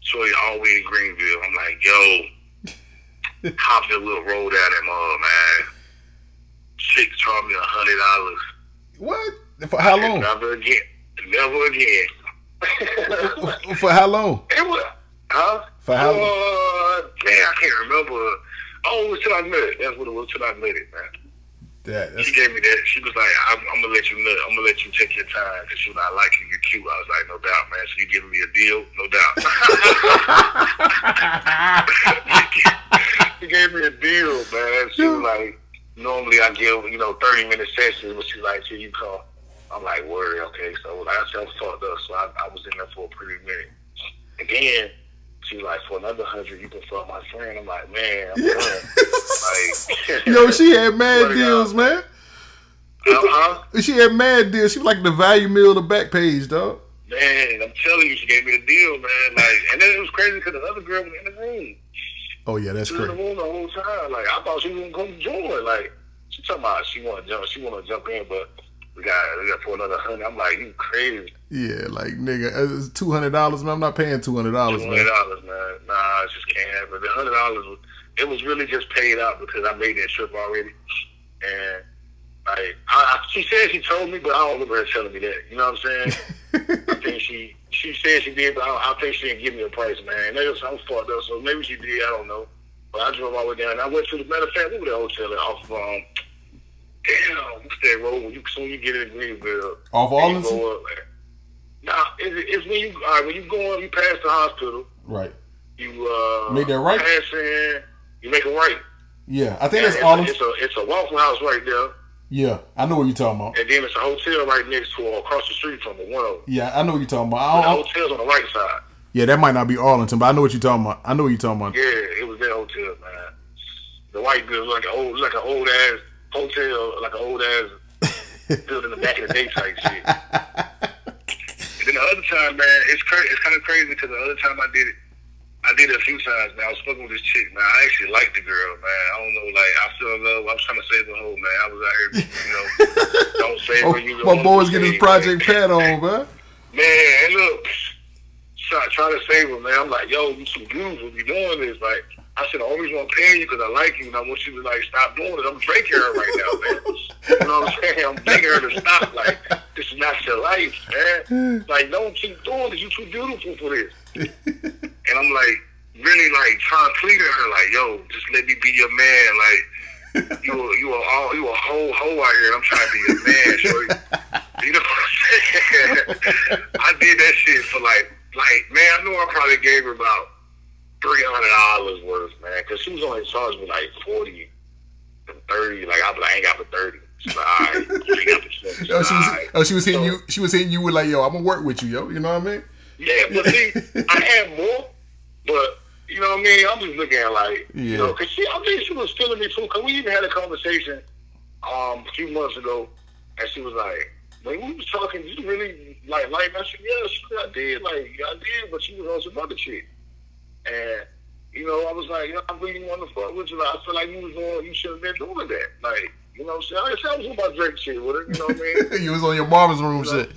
Shorty all the way in Greenville. I'm like, yo, hop the little road down that mall, man. Chick charged me a hundred dollars. what? For how long? Never again. Never again. For how long? It was, huh? For how uh, long? Man, I can't remember. Oh, it was till I met it. That's what it was till I met it, man. That, that's She gave me that. She was like, I'm, I'm gonna let you know. I'm gonna let you take your time because you know I like you. You're cute. I was like, no doubt, man. So you giving me a deal? No doubt. she gave me a deal, man. She was like, normally I give you know 30 minute sessions, but she's like, here you come. I'm like, word, okay. So I was fucked up. So I, I was in there for a pretty minute. And then she like, for another hundred, you can fuck my friend. I'm like, man, I'm done. Like, Yo, she had mad deals, man. uh-huh. She had mad deals. She was like the value meal of the Backpage, dog. Man, I'm telling you, she gave me a deal, man. Like, and then it was crazy because the other girl was in the room. Oh yeah, that's She was in the room the whole time. Like, I thought she was gonna come join. Like, she talking about she want to jump, she want to jump in, but we got we got for another hundred. I'm like, you crazy? Yeah, like nigga, uh, it's two hundred dollars, man. I'm not paying two hundred dollars, Two hundred man. dollars, man. Nah, it just can't happen. The hundred dollars was it was really just paid out because I made that trip already, and. Like, I, I, she said she told me, but I don't remember her telling me that. You know what I'm saying? I think she she said she did, but I, I think she didn't give me a price, man. Maybe I'm fucked up, so maybe she did. I don't know. But I drove all the way down. I went to the matter of fact, what was that hotel off um, damn, what's that road when you soon you get in Greenville? Off Arlington, up. Nah, it's, it's when you all right, when you go up, you pass the hospital, right? you uh Make that right? pass in, you make a right. Yeah, I think And that's Arlington. it's a it's a Waffle House right there, Yeah, I know what you're talking about. and then it's a hotel right next to or across the street from it. One of them. Yeah, I know what you're talking about. The I don't, hotel's on the right side. yeah, that might not be Arlington, but I know what you're talking about. I know what you're talking about. Yeah, it was that hotel, man. The white building was like an old, like an old ass hotel, like an old ass building in the back of the day type shit. And then the other time, man, it's crazy. It's kind of crazy because the other time I did it, I did it a few times, man. I was fucking with this chick, man. I actually liked the girl, man. I don't know, like I feel in love. I was trying to save the whole, man. I was out here, you know, don't save Oh, her. You my boy's getting his project pad on, man. Man, look, try, trying to save her, man. I'm like, yo, you too beautiful. You doing this? Like, I said, I always want to pay you because I like you, and I want you to like stop doing it. I'm breaking her right now, man. You know what I'm saying? I'm begging her to stop. Like, this is not your life, man. Like, don't keep doing this. You're too beautiful for this. And I'm like, really like trying to plead her, like, yo, just let me be your man. Like, you a, you a all you a whole hoe out here. I'm trying to be your man, shorty. You know what I'm saying? I did that shit for like, like, man, I know I probably gave her about three hundred dollars worth, man, because she was only charging me like forty and thirty. Like, I be like, I ain't got for thirty. She's like, all right, ain't got for. Oh, she was, right. oh, she was hitting So- you. She was hitting you with like, yo, I'm gonna work with you, yo. You know what I mean? Yeah, but see, I had more, but You know what I mean? I'm just looking at like, Yeah. you know, cause she, I think she was feeling me too. Cause we even had a conversation um a few months ago, and she was like, when we was talking, you really like like I said, yeah, she, I did, like I did, but she was on some other shit, and. You know, I was like, you know, I really want to fuck with you. Like, I feel like you was on, you should have been doing that. Like, you know what I'm saying? I I was doing my Drake shit with her, you know what I mean? you was on your mama's room shit.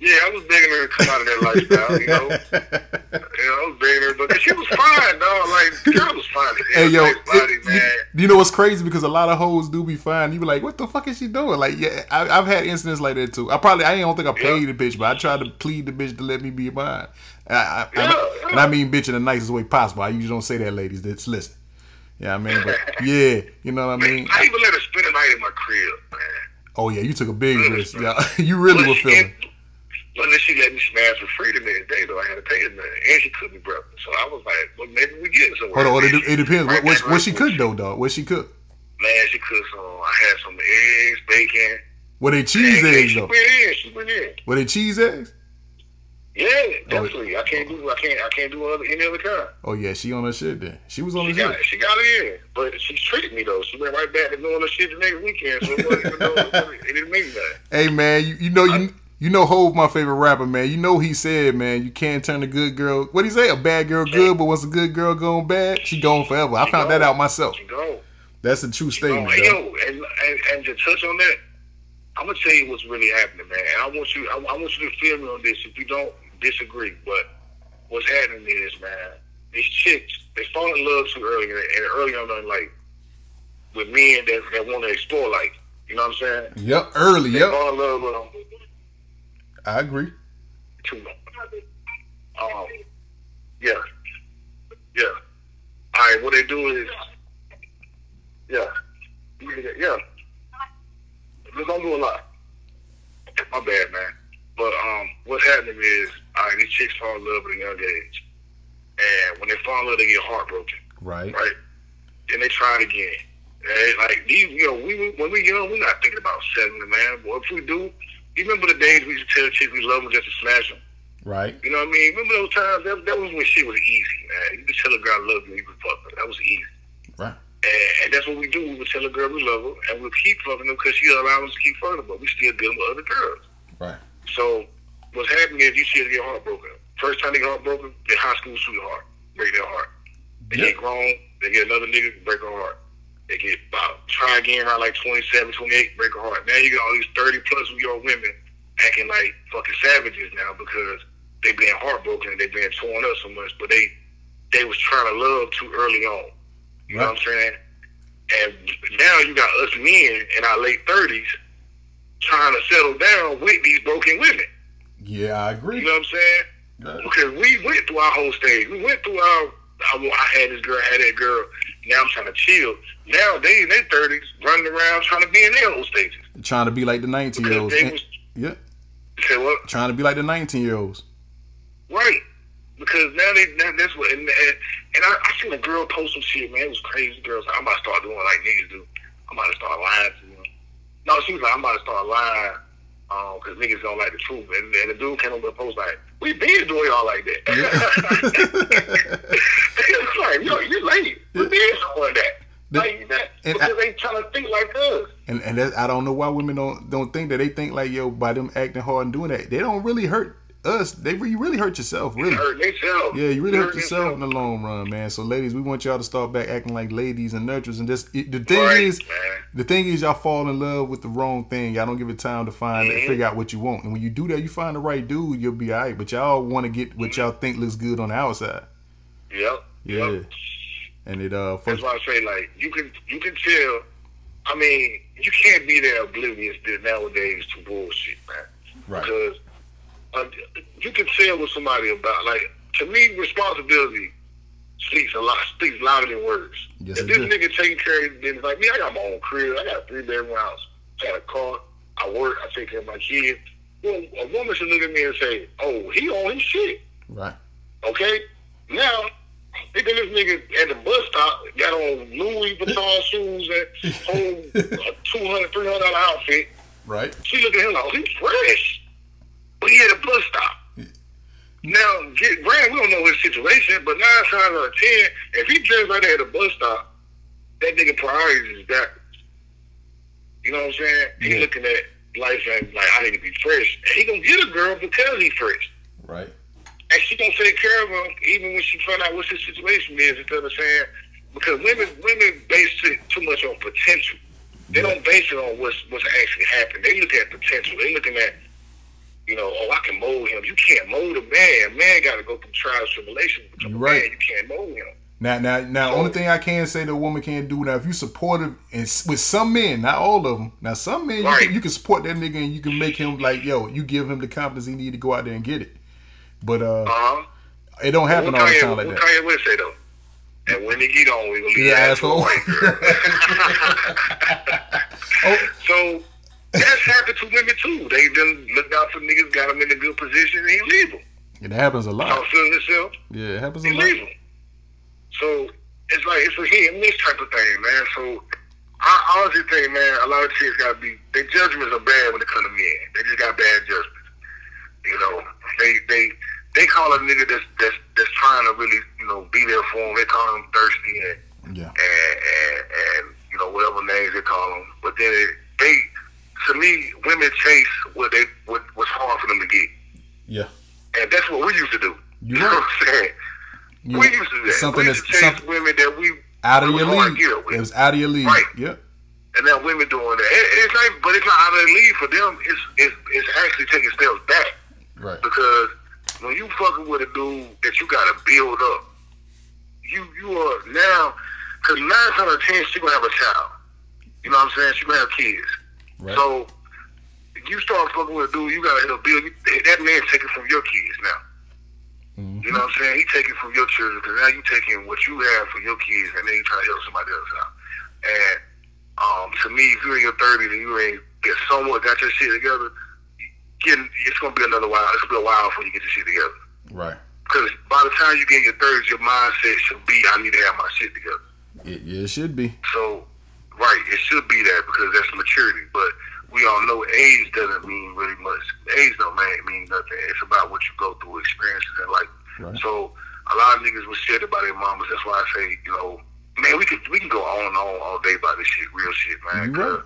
Yeah, I was begging her to come out of that lifestyle, you know. yeah, I was begging her, but she was fine, dog. Like, the girl was fine. Hey yo, nice body, it- man. you, you know what's crazy because a lot of hoes do be fine. You be like, what the fuck is she doing? Like, yeah, I, I've had incidents like that too. I probably I don't think I paid the bitch, but I tried to plead the bitch to let me be mine. I, I, and, I, Yeah, and I mean bitch in the nicest way possible. I usually don't say that, ladies. That's listen. Yeah, I mean, but yeah, you know what I mean. I even let her spend the night in my crib, man. Oh yeah, you took a big risk. Yeah, you really were feeling. But then she let me smash for free the next day, though. I had to pay her nothing. And she cooked me breakfast. So I was like, well, maybe we get somewhere. Hold on, it, it depends. What, Right what, back what she cooked though, dog? What she cooked? Man, she cooked some. I had some eggs, bacon. Were they cheese Eggs, eggs She though? went in. She went in. Were they cheese eggs? Oh, yeah, definitely. I can't do. I can't. I can't do other, any other kind. Oh yeah, she on her shit then. She was on She her got shit. She got it in, but she treated me though. She went right back to doing her shit the next weekend. So it, wasn't, even though it, didn't make that. Hey man, you, you know you you know Hov my favorite rapper man. You know he said man, you can't turn a good girl. What he say? A bad girl good, but once a good girl gone bad, she gone forever. I found that out myself. She gone. That's a true Oh, statement. hey, yo, and, and and to touch on that, I'm gonna tell you what's really happening, man. And I want you, I, I want you to feel me on this. If you don't disagree, but what's happening is, man, these chicks they fall in love too early, and, early on, like with men that that want to explore, like you know what I'm saying? Yep, early. They Yep, fall in love with them I agree. too much. Um, yeah, yeah. All right, what they do is, yeah, yeah. Just don't do a lot. My bad, man. But um, what's happening is, all right, these chicks fall in love at a young age, and when they fall in love, they get heartbroken, Right. right? Then they try it again. And like these, you know, we when we young, we're not thinking about settling, man. But if we do, you remember the days we used to tell chicks we love them just to smash them. Right. You know what I mean? Remember those times? That, that was when shit was easy, man. You could tell a girl I love you, you could fuck her. That was easy. Right. And, and that's what we do. We would tell a girl we love her, and we'll keep loving her because she allows us to keep fucking her, but we still dealing with other girls. Right. So what's happening is you see her get heartbroken. First time they get heartbroken, their high school sweetheart break their heart. They Yep. get grown, they get another nigga, break her heart. They get about try again around like 27, 28, break her heart. Now you got all these 30 plus year old women acting like fucking savages now because they being heartbroken and they being torn up so much, but they they was trying to love too early on. You know what I'm saying? And now you got us men in our late thirties trying to settle down with these broken women. Yeah, I agree. You know what I'm saying? Yeah. Because we went through our whole stage. We went through our. I, I had this girl, I had that girl. Now I'm trying to chill. Now they in their thirties, running around trying to be in their whole stages. Trying to be like the 19 year olds. Yeah. say what? Trying to be like the 19 year olds. Right. Because now they that, that's what and, and, I, I seen a girl post some shit, man. It was crazy. Girls, I'm about to start doing like niggas do. I'm about to start lying to them. No, she was like, I'm about to start lying um, because niggas don't like the truth. And, and the dude came up with a post like, we been doing y'all like that. it's like, yo, you're late. We been doing that. Like that. Because I- they trying to think like us. And and that, I don't know why women don't don't think that they think like yo by them acting hard and doing that they don't really hurt us. They you really hurt yourself really. Hurt themselves. Yeah, you really hurt Hurt yourself in the long run, man. So ladies, we want y'all to start back acting like ladies and nurturers and just the thing Right, is man. the thing is y'all fall in love with the wrong thing. Y'all don't give it time to find and Mhm. figure out what you want. And when you do that, you find the right dude, you'll be alright. But y'all want to get what y'all think looks good on the outside. Yep. Yeah. Yep. And it uh That's why I say like you can you can tell. I mean, you can't be that oblivious nowadays to bullshit, man. right. Because uh, you can tell what somebody about. Like to me, responsibility speaks a lot, speaks louder than words. Yes, if this does. nigga taking care of business, like me, I got my own crib, I got a three bedroom house, I got a car, I work, I take care of my kids. Well, a woman should look at me and say, "Oh, he on his shit." Right. Okay? Now, think this nigga at the bus stop got on Louis Vuitton shoes and whole uh, $200, $300 outfit. Right. She look at him like, oh, he's fresh. But he at a bus stop. Now, get Brand, we don't know his situation, but nine times out of ten, if he dressed like that at a bus stop, that nigga priorities is that. You know what I'm saying? Yeah. He looking at life and like I need to be fresh. And he gonna get a girl because he fresh. Right. And she gonna take care of him even when she find out what his situation is instead of saying because women women base it too much on potential. They Yeah. don't base it on what's what's actually happened. They look at potential. They looking at you know, oh, I can mold him. You can't mold a man. A man got to go through trials, tribulations. to become You a right. Man. You can't mold him. Now, now, now. Only thing I can say the woman can't do now, if you supportive and with some men, not all of them. Now, some men you, can, you can support that nigga and you can make him like, yo, you give him the confidence he need to go out there and get it. But uh, Uh huh. it don't happen What all the time like what that. Kanye West say though? And when he get on, we gonna leave Yeah, yeah, ass for a asshole. Oh, so that's happened to women too. They done looked out for niggas, got them in a good position, and he leave them. it happens a lot. Start feeling himself. Yeah, it happens a lot. leave them. So it's like it's a hit and miss type of thing, man. So I honestly think, man, a lot of chicks gotta be their judgments are bad when it come to men. They just got bad judgments. You know, they they they call a nigga that's that's that's trying to really you know be there for him. They call him thirsty and Yeah. and and, and you know whatever names they call them. But then it, they, to me, women chase what they what what's hard for them to get, Yeah. and that's what we used to do. You know what I'm saying? You- we used to do that. something we used that's to chase something women that we out of your league. It was out of your league. Right. Yep. and now women doing that. It, it's like, but it's not out of their league for them. It's it's it's actually taking steps back Right. because when you fucking with a dude that you got to build up, you you are now because nine out of ten she gonna have a child. You know what I'm saying? She gonna have kids. Right. So you start fucking with a dude, you gotta help build. That man's taking from your kids now. Mhm. You know what I'm saying? He taking from your children because now you taking what you have for your kids, and then you try to help somebody else out. And um, to me, if you're in your 30s and you ain't get somewhat got your shit together, getting it's gonna be another while. It's gonna be a while before you get your shit together. Right. Because by the time you get in your 30s, your mindset should be, I need to have my shit together. It, yeah, it should be. So, right, it should be that because that's maturity. But we all know age doesn't mean really much. Age don't mean, nothing. It's about what you go through, experiences and life. Right. So, a lot of niggas was shit about their mamas. That's why I say, you know, man, we can we can go on and on all day about this shit, real shit, man. Right. 'Cause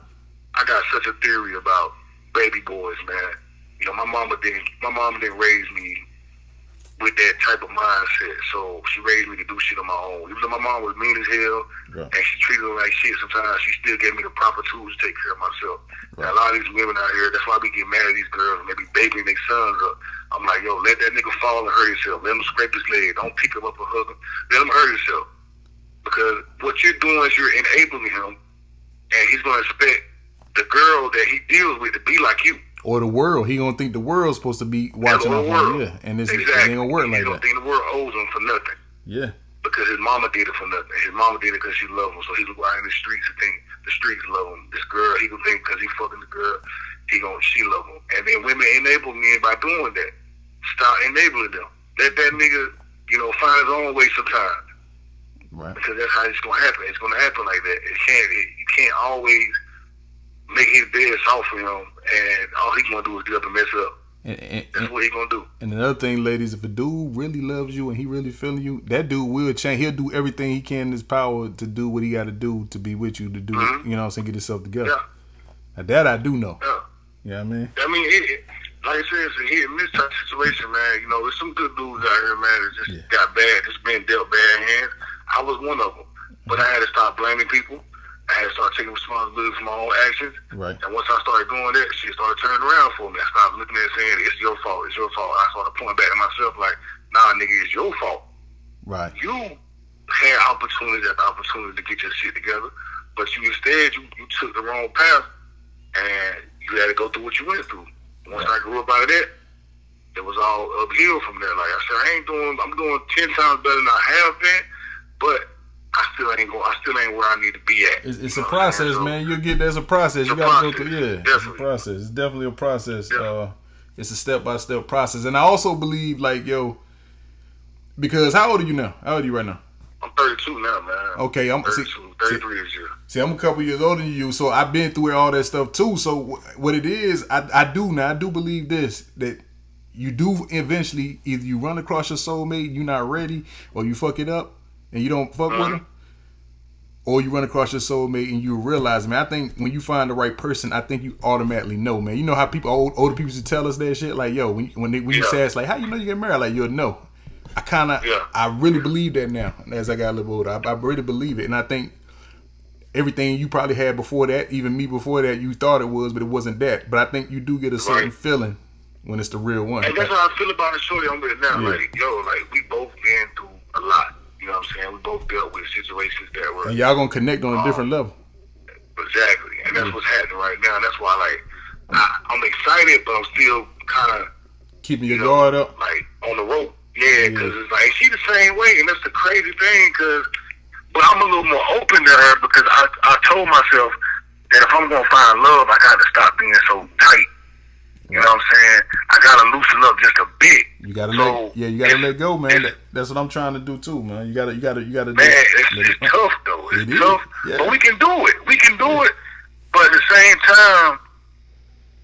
I got such a theory about baby boys, man. You know, my mama didn't my mama didn't raise me with that type of mindset. So she raised me to do shit on my own. Even though my mom was mean as hell Right. and she treated me like shit sometimes, she still gave me the proper tools to take care of myself. Right. A lot of these women out here, that's why we get mad at these girls and they be babying their sons up. I'm like, yo, let that nigga fall and hurt himself. Let him scrape his leg. Don't pick him up and hug him. Let him hurt himself. Because what you're doing is you're enabling him and he's gonna expect the girl that he deals with to be like you. Or the world. He gonna think the world's supposed to be watching the out world. for him. Yeah. And it's, exactly. it ain't gonna work he like don't that. think the world owes him for nothing Yeah. because his mama did it for nothing. His mama did it because she loved him, so he's out in the streets and think the streets love him. This girl, he gonna think because he fucking the girl, he gonna she love him. And then women enable men by doing that. Stop enabling them. Let that nigga, you know, find his own way sometimes Right. because that's how it's gonna happen. It's gonna happen like that. It can't. It, you can't always make his bed soft for him, and all he gonna do is get up and mess up. And, and, That's what he gonna do. and another thing, ladies, if a dude really loves you and he really feeling you, that dude will change. He'll do everything he can in his power to do what he got to do to be with you to do. Mhm. You know, what I'm saying get himself together. Yeah, Now, that I do know. yeah. You know what I mean? I mean, it, it, like I said, it's a hit and miss type situation, man. You know, there's some good dudes out here, man, that just Yeah. got bad, just been dealt bad hands. I was one of them, but I had to stop blaming people. I had to start taking responsibility for my own actions. Right. And once I started doing that, shit started turning around for me. I stopped looking at it saying, it's your fault, it's your fault. I started pointing back at myself like, nah, nigga, it's your fault. Right. You had opportunity after opportunity to get your shit together, but you instead, you, you took the wrong path and you had to go through what you went through. Once I grew up out of that, it was all uphill from there. Like I said, I ain't doing, I'm doing 10 times better than I have been, but I still ain't going, I still ain't where I need to be at. It's, it's a know what I'm saying? process, So, man. You'll get there's a process. You gotta go through. Yeah, it's a process. It's definitely a process. Yeah. Uh, it's a step by step process. And I also believe, like, yo, because how old are you now? How old are you right now? I'm 32 now, man. Okay, I'm see, 32, 33 this year. see, I'm a couple years older than you, so I've been through all that stuff too. So what it is, I, I do now. I do believe this that you do eventually either you run across your soulmate, you're not ready, or you fuck it up and you don't fuck with Mhm. him, or you run across your soulmate and you realize, man. I think when you find the right person, I think you automatically know, man. You know how people old older people used to tell us that shit, like, yo, when when, they, when you say it's like, how you know you get married, like you'll know. I kind of, Yeah. I really believe that now as I got a little older. I, I really believe it, and I think everything you probably had before that, even me before that, you thought it was, but it wasn't that. But I think you do get a certain Right. feeling when it's the real one. And that's how I feel about it, Shorty. I'm with now. Yeah. Like, yo, like we both been through a lot. You know what I'm saying? We both dealt with situations that were And y'all gonna connect on a different um, level. exactly, and that's what's happening right now. And that's why, like, I, I'm excited, but I'm still kind of Keeping your you know, guard up. like on the rope. Yeah, Yeah. because it's like she the same way, and that's the crazy thing. Because, but I'm a little more open to her because I I told myself that if I'm gonna find love, I got to stop being so tight. You know what I'm saying? I gotta loosen up just a bit. You gotta So, let, yeah, you gotta let go, man. That, that's what I'm trying to do too, man. You gotta, you gotta, you gotta. Man, it. it's, it- tough though. It's It tough, yeah. but we can do it. We can do it. But at the same time,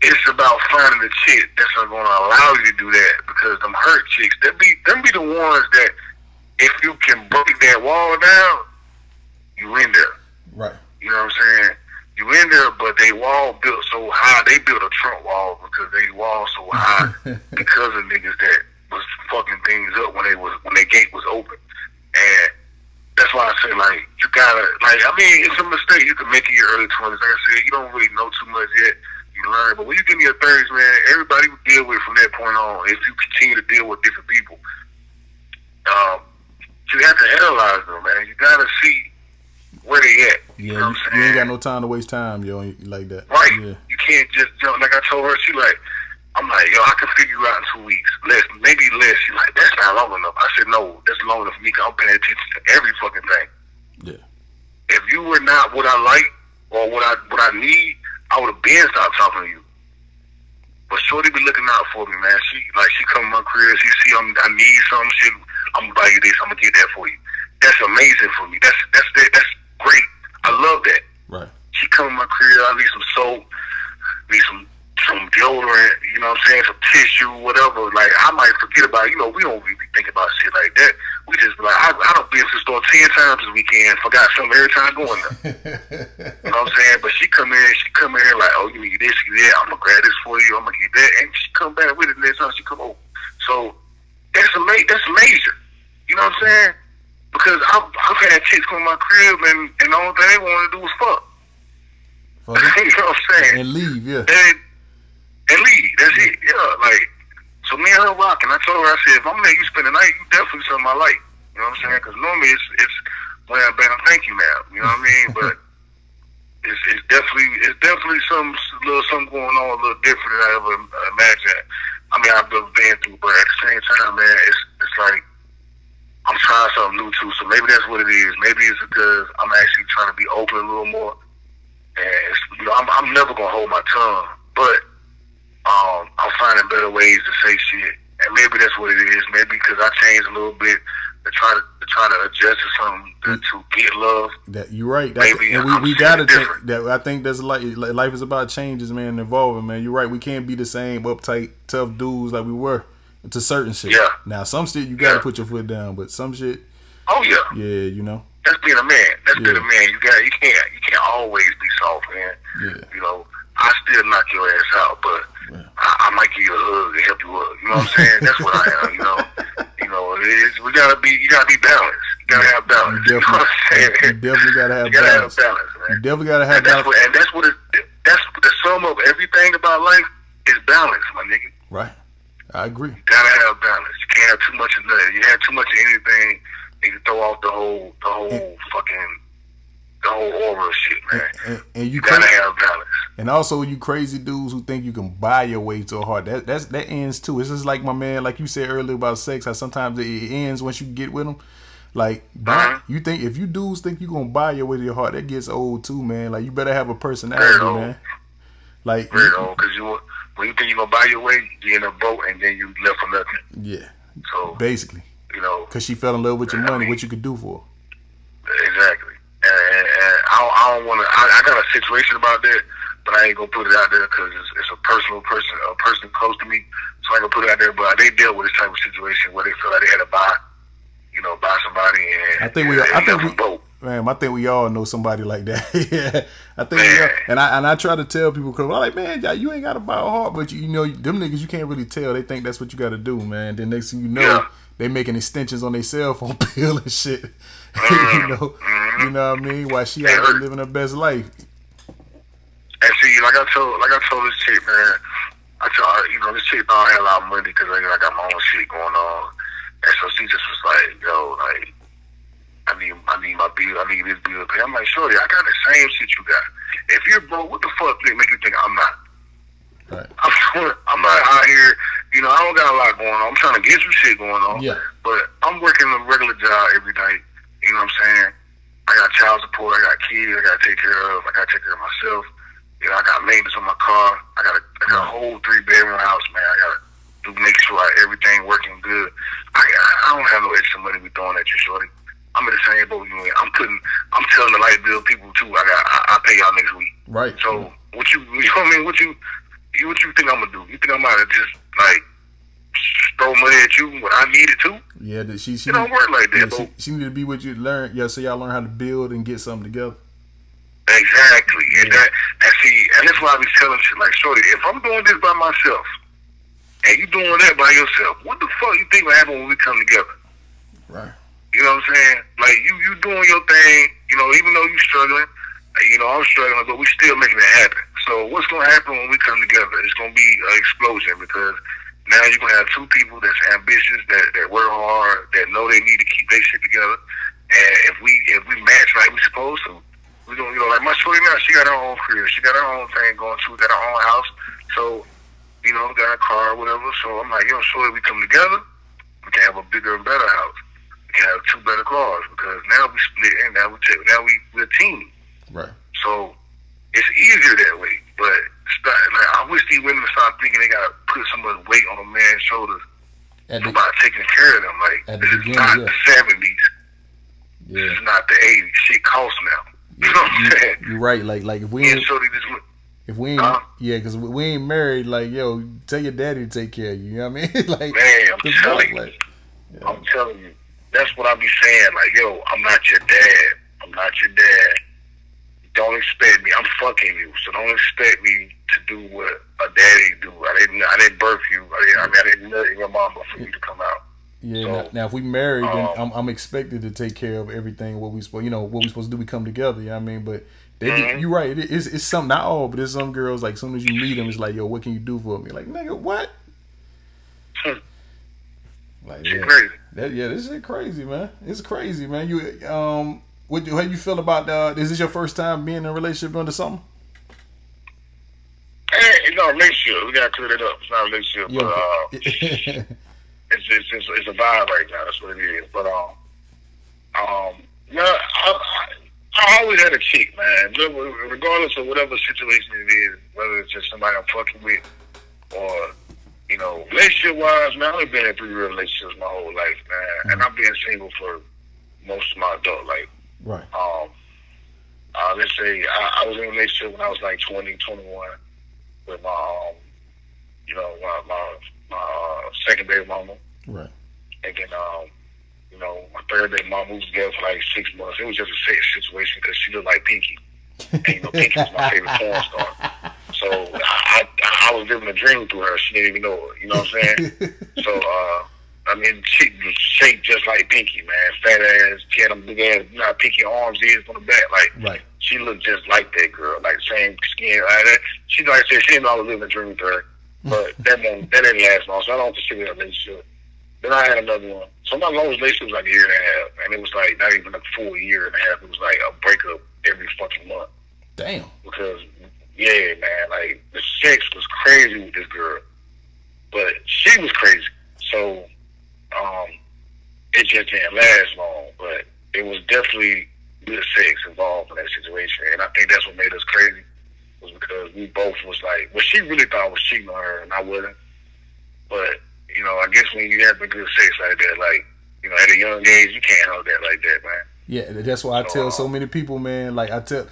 it's about finding the chick that's not to allow you to do that because them hurt chicks, them be them be the ones that if you can break that wall down, you in there. Right. You know what I'm saying? You in there, but they wall built so high. They built a Trump wall because they wall so high because of niggas that was fucking things up when they was when their gate was open. And that's why I say like you gotta like I mean it's a mistake you can make in your early twenties. Like I said, you don't really know too much yet. You learn, but when you get in your thirties, man, everybody will deal with from that point on. If you continue to deal with different people, um, you have to analyze them, man. You gotta see where they at. You Yeah, know you, I'm you ain't got no time to waste time, yo, like that. Right. Yeah. You can't just jump. Like I told her, she like, I'm like, yo, I can figure you out in two weeks. Less, maybe less. She like, that's not long enough. I said, no, that's long enough for me. Cause I'm paying attention to every fucking thing. Yeah. If you were not what I like or what I what I need, I would have been stopped talking to you. But Shorty be looking out for me, man. She like she come in my crib. She see I'm, I need something. She, I'm gonna buy you this. I'm gonna get that for you. That's amazing for me. That's that's that's great. I love that Right. she come in my crib, I need some soap, need some some deodorant, you know what I'm saying, some tissue, whatever. Like I might forget about it. You know, we don't really think about shit like that. We just like, I, I don't been to the store ten times this weekend, forgot something every time going there. You know what I'm saying? But she come in, she come in like, oh, you need this, you need that. I'm gonna grab this for you. I'm gonna get that, and she come back with it next time she come over. So that's a ma- that's major. You know what I'm saying? Because I've, I've had chicks come in my crib and, and the only thing they want to do is fuck. Fuck you know what I'm saying? and leave, yeah. and and leave. That's it. Yeah, like so. Me and her rocking. I told her, I said, if I'm letting you spend the night, you definitely something I like. You know what I'm saying? Because normally it's it's oh, well, man, thank you, ma'am. You know what I mean? But it's it's definitely it's definitely some little something going on a little different than I ever imagined. I mean, I've been through, but at the same time, man, it's it's like. I'm trying something new too, so maybe that's what it is. Maybe it's because I'm actually trying to be open a little more and it's, you know, I'm, I'm never gonna hold my tongue, but um, I'm finding better ways to say shit, and maybe that's what it is. Maybe because I changed a little bit to try to, to try to adjust to something to, to get love. That you're right. That's, Maybe and we, I'm we gotta different. that. I think that's like life is about changes, man, and evolving, man. You're right. We can't be the same uptight, tough dudes like we were to certain shit. Yeah. Now some shit you gotta Yeah. put your foot down, but some shit, Oh yeah, yeah, you know, that's being a man. That's being a man. You got you can't you can't always be soft, man. yeah, You know, I still knock your ass out, but Yeah. I, I might give you a hug and help you up. You know what I'm saying? That's what I am. You know, you know, it is, we gotta be you gotta be balanced. You gotta have balance. you You know what I'm saying? definitely, you definitely gotta have You gotta balance. have balance, man. You definitely gotta have And that's balance. what, and that's what it, that's the sum of everything about life is balance, my nigga. Right. I agree. You gotta have balance. You can't have too much of nothing. You have too much of anything, and you throw off the whole, the whole fucking, the whole aura of shit, man. And, and you You gotta have balance. and also you crazy dudes who think you can buy your way to a heart. That that's that ends too. It's just like my man, like you said earlier about sex. How sometimes it ends once you get with them. Like Uh-huh. you think if you dudes think you're gonna buy your way to your heart, that gets old too, man. Like you better have a personality, man. Like Very old, because you when you think you're gonna buy your way, you end up broke, and then you left for nothing. yeah, So basically, you know, because she fell in love with your I money, mean- what you could do for. her. Exactly. And, and, and I, don't- I don't want to. I, I got a situation about that, but I ain't gonna put it out there because it's, it's a personal person, a person close to me. So I ain't gonna put it out there. But they dealt with this type of situation where they feel like they had to buy, you know, buy somebody. And I think we- I think we- broke. Man, I think we all know somebody like that. yeah, I think, all, and I and I try to tell people because I'm like, man, yeah, you ain't got to buy a heart, but you, you know, them niggas you can't really tell. They think that's what you got to do, man. Then next thing you know, Yeah. they making extensions on their cell phone bill and shit. Mm-hmm. you know, you know what I mean? Why she out there living her best life. And see, like I told, like I told this chick, man, I told her, you know, this chick don't have a lot of money because I, I got my own shit going on, and so she just was like, yo, like, I need, I need my bill, I need this bill to pay. I'm like, shorty, I got the same shit you got. If you're broke, what the fuck make you think I'm not? Right. I'm, I'm not out here, you know, I don't got a lot going on. I'm trying to get some shit going on. Yeah. But I'm working a regular job every night. You know what I'm saying? I got child support, I got kids, I gotta take care of, I gotta take care of myself. You know, I got maintenance on my car. I got a, I got a whole three bedroom house, man. I gotta make sure I, everything working good. I I don't have no extra money to be throwing at you, shorty. I'm in the same boat you in. I'm putting, I'm telling the light bill people too. I got, I, I pay y'all next week. Right. So what you, you know what I mean? What you, you what you think I'm gonna do? You think I'm gonna just like throw money at you when I need it too? Yeah, that she she It don't work like yeah, that, she, she need to be what you learn. Yeah, so y'all learn how to build and get something together. Exactly. And that and see, and that's why I be telling shit like, Shorty, if I'm doing this by myself and you doing that by yourself, what the fuck you think will happen when we come together? Right. You know what I'm saying? Like you you doing your thing, you know, even though you struggling, you know, I'm struggling, but we still making it happen. So what's gonna happen when we come together? It's gonna be an explosion because now you're gonna have two people that's ambitious, that, that work hard, that know they need to keep their shit together. And if we if we match like we supposed to, we gonna you know, like my shorty now, she got her own career. She got her own thing going, she got her own house. So, you know, got a car or whatever. So I'm like, yo, shorty, we come together, we can have a bigger and better house. Have two better cars because now we split and now we take, now we we're a team. Right. So it's easier that way. But start, like, I wish these women start thinking they gotta put so much weight on a man's shoulders At the, about taking care of them. Like At the this is beginning, not yeah. the seventies. This yeah, is not the eighties. Shit costs now. You know what I'm saying? you're right. Like like if we ain't just if we ain't Huh? yeah, because we, ain't married. Like yo, tell your daddy to take care of you. You know what I mean? like Man, I'm telling you. like, I'm telling you. That's what I be saying. Like, yo, I'm not your dad. I'm not your dad. Don't expect me. I'm fucking you. So don't expect me to do what a daddy do. I didn't. I didn't birth you. I didn't. I mean, I didn't nut your mama for you to come out. Yeah. So, now, now, if we married, then um, I'm, I'm expected to take care of everything. What we supposed, you know, what we supposed to do. We come together. You know what I mean? But they, Mhm. you're right. It, it's it's some not all, but there's some girls like as soon as you meet them, it's like, yo, what can you do for me? Like, nigga, what? Hmm. Like, yeah, crazy. That, yeah, this shit crazy, man. It's crazy, man. You um, what how you feel about uh? Is this your first time being in a relationship under something? Hey, it's not a relationship. We gotta clear that up. It's not a relationship. Yo, But uh, it's just it's, it's a vibe right now. That's what it is. But um, um, no, I, I, I always had a chick, man. Regardless of whatever situation it is, whether it's just somebody I'm fucking with, or you know, relationship wise, man, I've been in three real relationships my whole life, man, and I've been single for most of my adult life. right. Um, uh, let's say I, I was in a relationship when I was like 20, 21 with my, um, you know, my my, my uh, second baby mama, Right. and then um, you know, my third baby mama was together for like six months. It was just a sex situation because she looked like Pinky, and you know, Pinky was my favorite porn star. I, was living a dream through her. She didn't even know it. You know what I'm saying? So, uh, I mean, she was shaped just like Pinky, man. Fat ass, she had them big ass, you know, Pinky arms is on the back. Like, right. she looked just like that girl, like same skin. Like that. She, like I said, she didn't know I was living a dream with her. But that won't, that didn't last long, so I don't consider that relationship. Then I had another one. So my longest relationship was like a year and a half, and it was like not even a full year and a half. It was like a breakup every fucking month Damn. because yeah, man, like the sex was crazy with this girl, but she was crazy. So um, it just didn't last long, but it was definitely good sex involved in that situation, and I think that's what made us crazy was because we both was like, well, she really thought I was cheating on her, and I wasn't. But you know, I guess when you have the good sex like that, like you know, at a young age, you can't hold that like that, man. Yeah, that's why I tell so Uh, many people, man. Like I tell,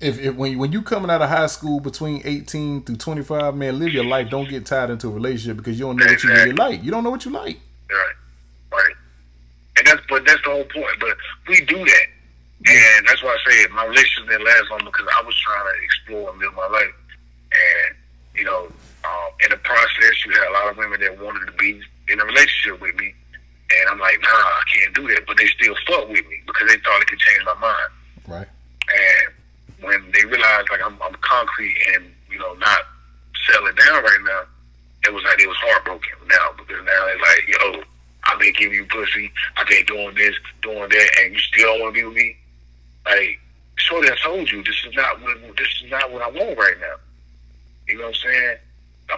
if, if when when you coming out of high school between eighteen through twenty five, man, live your life. Don't get tied into a relationship because you don't know what you really like. You don't know what you like. Right, right. And that's but that's the whole point. But we do that, and that's why I say my relationship didn't last long because I was trying to explore and live my life, and you know, um, in the process, you had a lot of women that wanted to be in a relationship with me, and I'm like, nah, I can't do that. But they still fuck with me because they thought it could change my mind. Right. And when they realized like I'm, I'm concrete and you know not settling down right now, it was like it was heartbroken now because now it's like yo, I've been giving you pussy, I've been doing this, doing that, and you still don't want to be with me. Like, shorty, I told you this is not what this is not what I want right now. You know what I'm saying?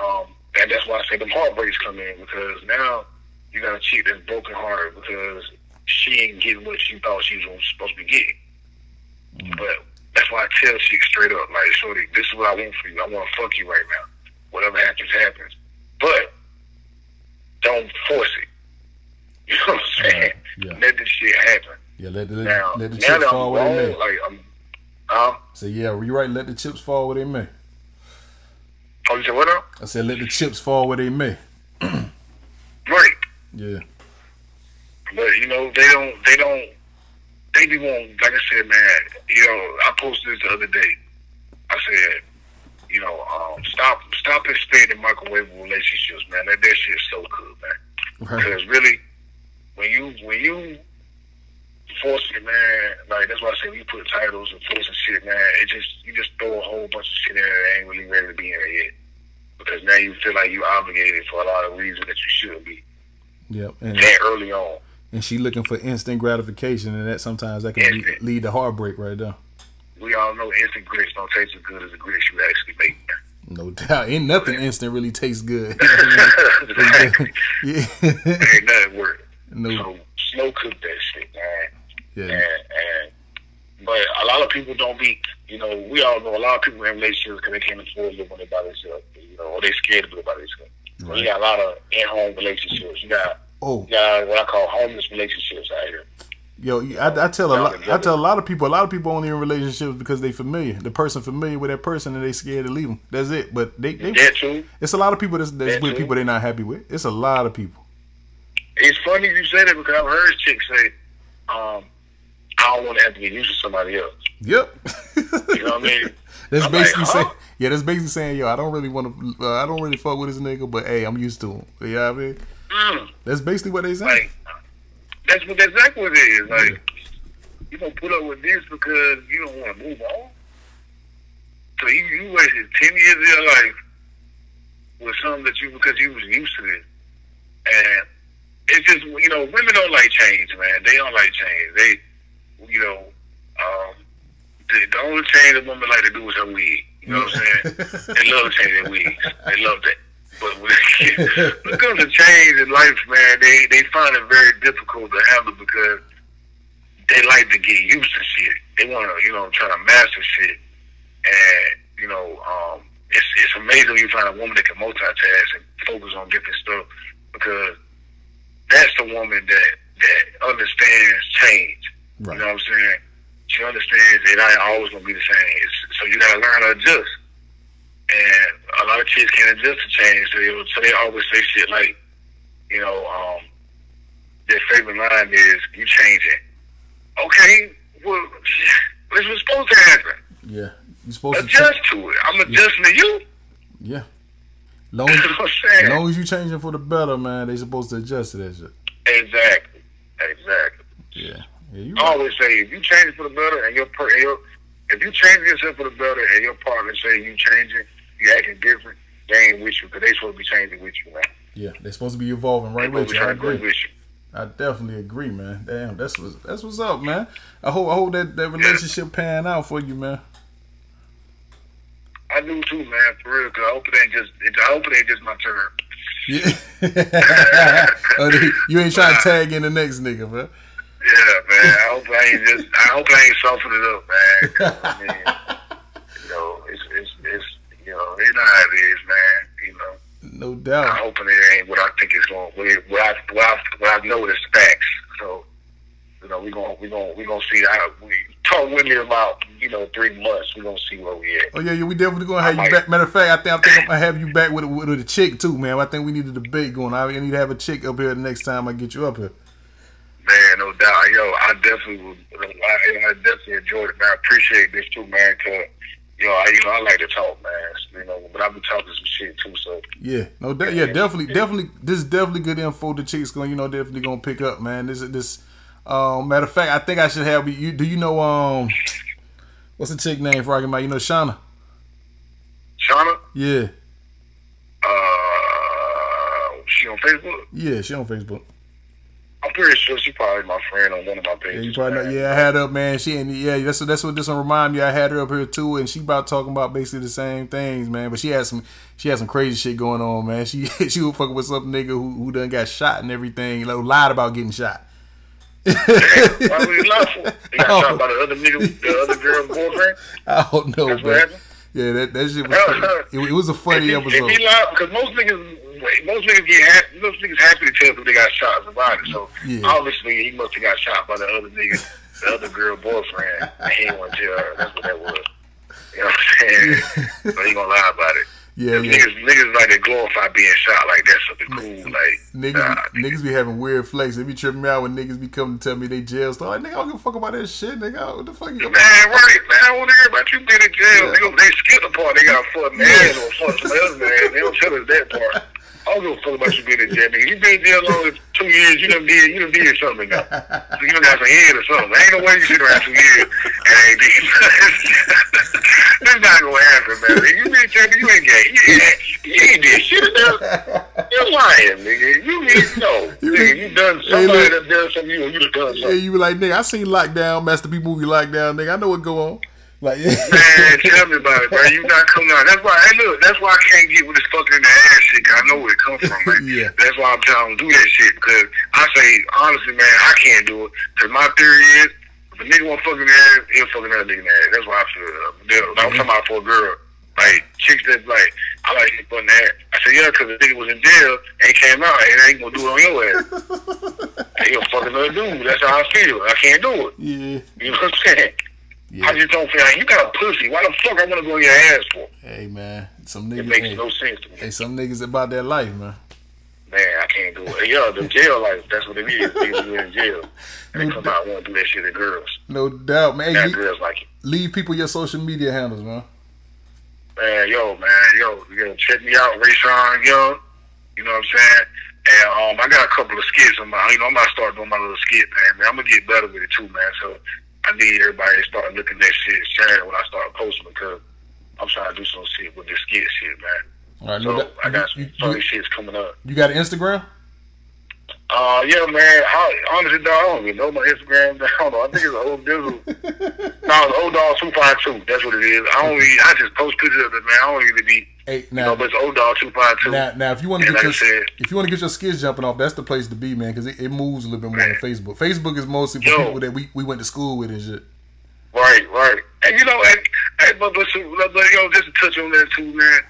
Um, and that's why I say the heartbreaks come in because now you got a cheat that's broken heart because she ain't getting what she thought she was supposed to be getting. Mm-hmm. But that's why I tell chicks straight up, like, shorty, this is what I want for you. I want to fuck you right now. Whatever happens, happens. But don't force it. You know what I'm saying? Yeah. Let this shit happen. Yeah, let the, let, now, let the chips fall where they may. Like, I'm, uh, so yeah, you right. Let the chips fall where they may. Oh, you said what up? I said let the chips fall where they may. right. Yeah. But you know they don't. They don't. They be. Like I said, man. You know, I posted this the other day. I said, you know, um, stop, stop expanding microwave relationships, man. That that shit's so good, man. Right. Because really, when you when you force it, man, like that's why I say when you put titles and force and shit, man, it just you just throw a whole bunch of shit in there that ain't really ready to be in there yet. Because now you feel like you obligated for a lot of reasons that you shouldn't be. Yep. And that early on. And she looking for instant gratification, and that sometimes that can lead, lead, to heartbreak right there. We all know instant grits don't taste as good as the grits you actually make. No doubt. Ain't nothing instant really tastes good. exactly. yeah. Ain't nothing worth No. So slow cook that shit, man. Yeah. And, and but a lot of people don't be, you know, we all know a lot of people in relationships because they can't afford to live when they by themselves, you know, or they scared to live by themselves. Right. You got a lot of in-home relationships. You got, oh, you got what I call homeless relationships out here. Yo, I, I tell a lot. I tell a lot of people. A lot of people only in relationships because they familiar. The person familiar with that person, and they scared to leave them. That's it. But they, they that too. It's a lot of people that's, that's with too. people they're not happy with. It's a lot of people. It's funny you say that because I've heard chicks say, um, I don't want to have to get used to somebody else. Yep. you know what I mean? That's I'm basically like, huh? saying, yeah, that's basically saying, yo, I don't really want to, uh, I don't really fuck with this nigga, but hey, I'm used to him. You know what I mean? Mm. That's basically what they say. Like, that's what that's exactly what it is. Like, yeah. you gonna put up with this because you don't want to move on. So you you wasted ten years of your life with something that you because you was used to it, and it's just you know women don't like change, man. They don't like change. They you know, um, the, the only change a woman like to do is her wig. You know what I'm saying? they love their wigs. They love that. But when it comes to change in life, man, they they find it very difficult to handle because they like to get used to shit. They want to, you know, try to master shit. And you know, um, it's it's amazing when you find a woman that can multitask and focus on different stuff because that's the woman that that understands change. Right. You know what I'm saying? She understands it ain't always gonna be the same. It's, so you gotta learn to adjust. And a lot of kids can't adjust to change, so they, so they always say shit like, you know, um, their favorite line is "You changing." Okay, well, this was supposed to happen. Yeah, you supposed adjust to, to it. I'm adjusting yeah. to you. Yeah. Long as, you, long as you changing for the better, man, they supposed to adjust to that shit. Exactly. Exactly. Yeah. Yeah, I always say if you change for the better and your, per, your if you change yourself for the better and your partner say you changing, you acting different, they ain't with you because they supposed to be changing with you, man. Yeah, they're supposed to be evolving right with you. I agree. With you. I definitely agree, man. Damn, that's what's that's what's up, man. I hope I hope that, that relationship yeah. pan out for you, man. I do too, man. For real, cause I hope it ain't just I hope it ain't just my turn. Yeah. Oh, you ain't trying to tag in the next nigga, man. Yeah, man. I hope I ain't just. I hope I ain't soften it up, man. I mean, you know, it's it's it's know, you know how it is, man. You know. No doubt. I'm hoping it ain't what I think it's going. What, what I what I what I know is facts. So, you know, we gonna we gonna we gonna see how we talk with me about you know three months. We gonna see where we at. Oh yeah, yeah, we definitely gonna have I you might- back. Matter of fact, I think I think I'm gonna have you back with a, with a chick too, man. I think we need a debate going. I need to have a chick up here the next time I get you up here. Man, no doubt. Yo, I definitely would. I, I definitely enjoyed it, man. I appreciate this too, man. Cause yo, I, you know, I like to talk, man. You know, but I've been talking some shit too. So Yeah, no, de- yeah, definitely, definitely. This is definitely good info. The chicks going, you know, definitely gonna pick up, man. This is this. Um, matter of fact, I think I should have you. Do you know um, what's the chick name for argument? You know, Shauna. Shauna, Yeah, uh, she on Facebook. yeah, she on Facebook. I'm pretty sure she probably my friend on one of my Yeah, pages. probably know. Yeah, I had her up, man. She and yeah, that's that's what this one remind me. I had her up here too, and she about talking about basically the same things, man. But she had some she had some crazy shit going on, man. She she was fucking with some nigga who who done got shot and everything. Like, lied about getting shot. Why would he lie for? He got Oh. shot by the oh. other nigga, the other girl's boyfriend. I don't know, That's man. Yeah, that, that shit was. It, it was a funny if he, episode. If he lied, because most niggas, most niggas get happy, most niggas happy to tell them they got shot about it. So Yeah. obviously he must have got shot by the other nigga, the other girl boyfriend. And he didn't want to tell her. That's what that was. You know what I'm saying? so he gonna lie about it. Yeah, yeah. Niggas, niggas like to glorify being shot like that's something cool. Like Niggas, nah, be, niggas be having weird flex. They be tripping me out when niggas be coming to tell me they jail stuff. Like, nigga, I don't give a fuck about that shit, nigga. What the fuck you Man, right, man. I want to hear about you being in jail. Yeah. They, go- they skip the part. They got fuck man or fuck some other man. They don't tell us that part. I don't give a fuck about you being in jail, nigga. You been in jail long as two years. You done did, you done did something now. So you done got some head or something. Ain't no way you sit around two years and ain't did This not gonna happen, man. You been in jail, you ain't gay. You, ain't- you ain't did shit enough. You're lying, nigga. You need no. Nigga, you done somebody look. that done something. You, you done done Yeah, something. you be like, nigga, I seen Lockdown, Master P movie Lockdown, nigga. I know what go on. Like, yeah. Man, tell me about it, bro. You not coming out. That's why. Hey, look. That's why I can't get with this fucking in the ass shit. 'cause I know where it comes from, man. Yeah. That's why I'm telling them to do that shit because I say honestly, man, I can't do it. Cause my theory is, if a nigga want fucking ass, he'll fucking another nigga in the ass. That's why I feel. Uh, I'm talking about for a girl. Like chicks that like, I like to fucking ass. I said, yeah, cause the nigga was in jail and he came out and ain't gonna do it on your ass. He'll fucking another dude. That's how I feel. I can't do it. yeah. You know what I'm saying? I Yeah. just don't feel like you got a pussy. Why the fuck I want to go in your ass for? Hey, man. Some It niggas, makes hey, no sense to me. hey, some niggas about their life, man. Man, I can't do it. Yeah, the jail life, that's what it is. Niggas in jail. And they come out and want to do that shit to girls. No doubt, man. Hey, leave, girls like it. leave people your social media handles, man. Man, yo, man, yo, yo, check me out, Rayshawn Young. You know what I'm saying? And um, I got a couple of skits. My, you know, I'm about to start doing my little skit, man. man I'm gonna get better with it too, man. So I need everybody to start looking at that shit, sharing when I start posting because I'm trying to do some shit with this skit shit, man. All right, So no doubt. I got some funny you, shits coming up. you got an Instagram? Uh, yeah, man. I, honestly, dog, I don't even know my Instagram. I don't know. I think it's an old dizzle. no, it's old dog two five two. That's what it is. I don't. Even, I just post pictures of it, man. I don't even be. Hey, You now, know, but it's old dog two five two. now, now, if you want to get like your said- if you want to get your skills jumping off, that's the place to be, man, because it, it moves a little bit more than Facebook. Facebook is mostly for Yo. people that we, we went to school with and shit. Right, right. And you know, and, and but, but, but, but yo, just to touch on that too, man.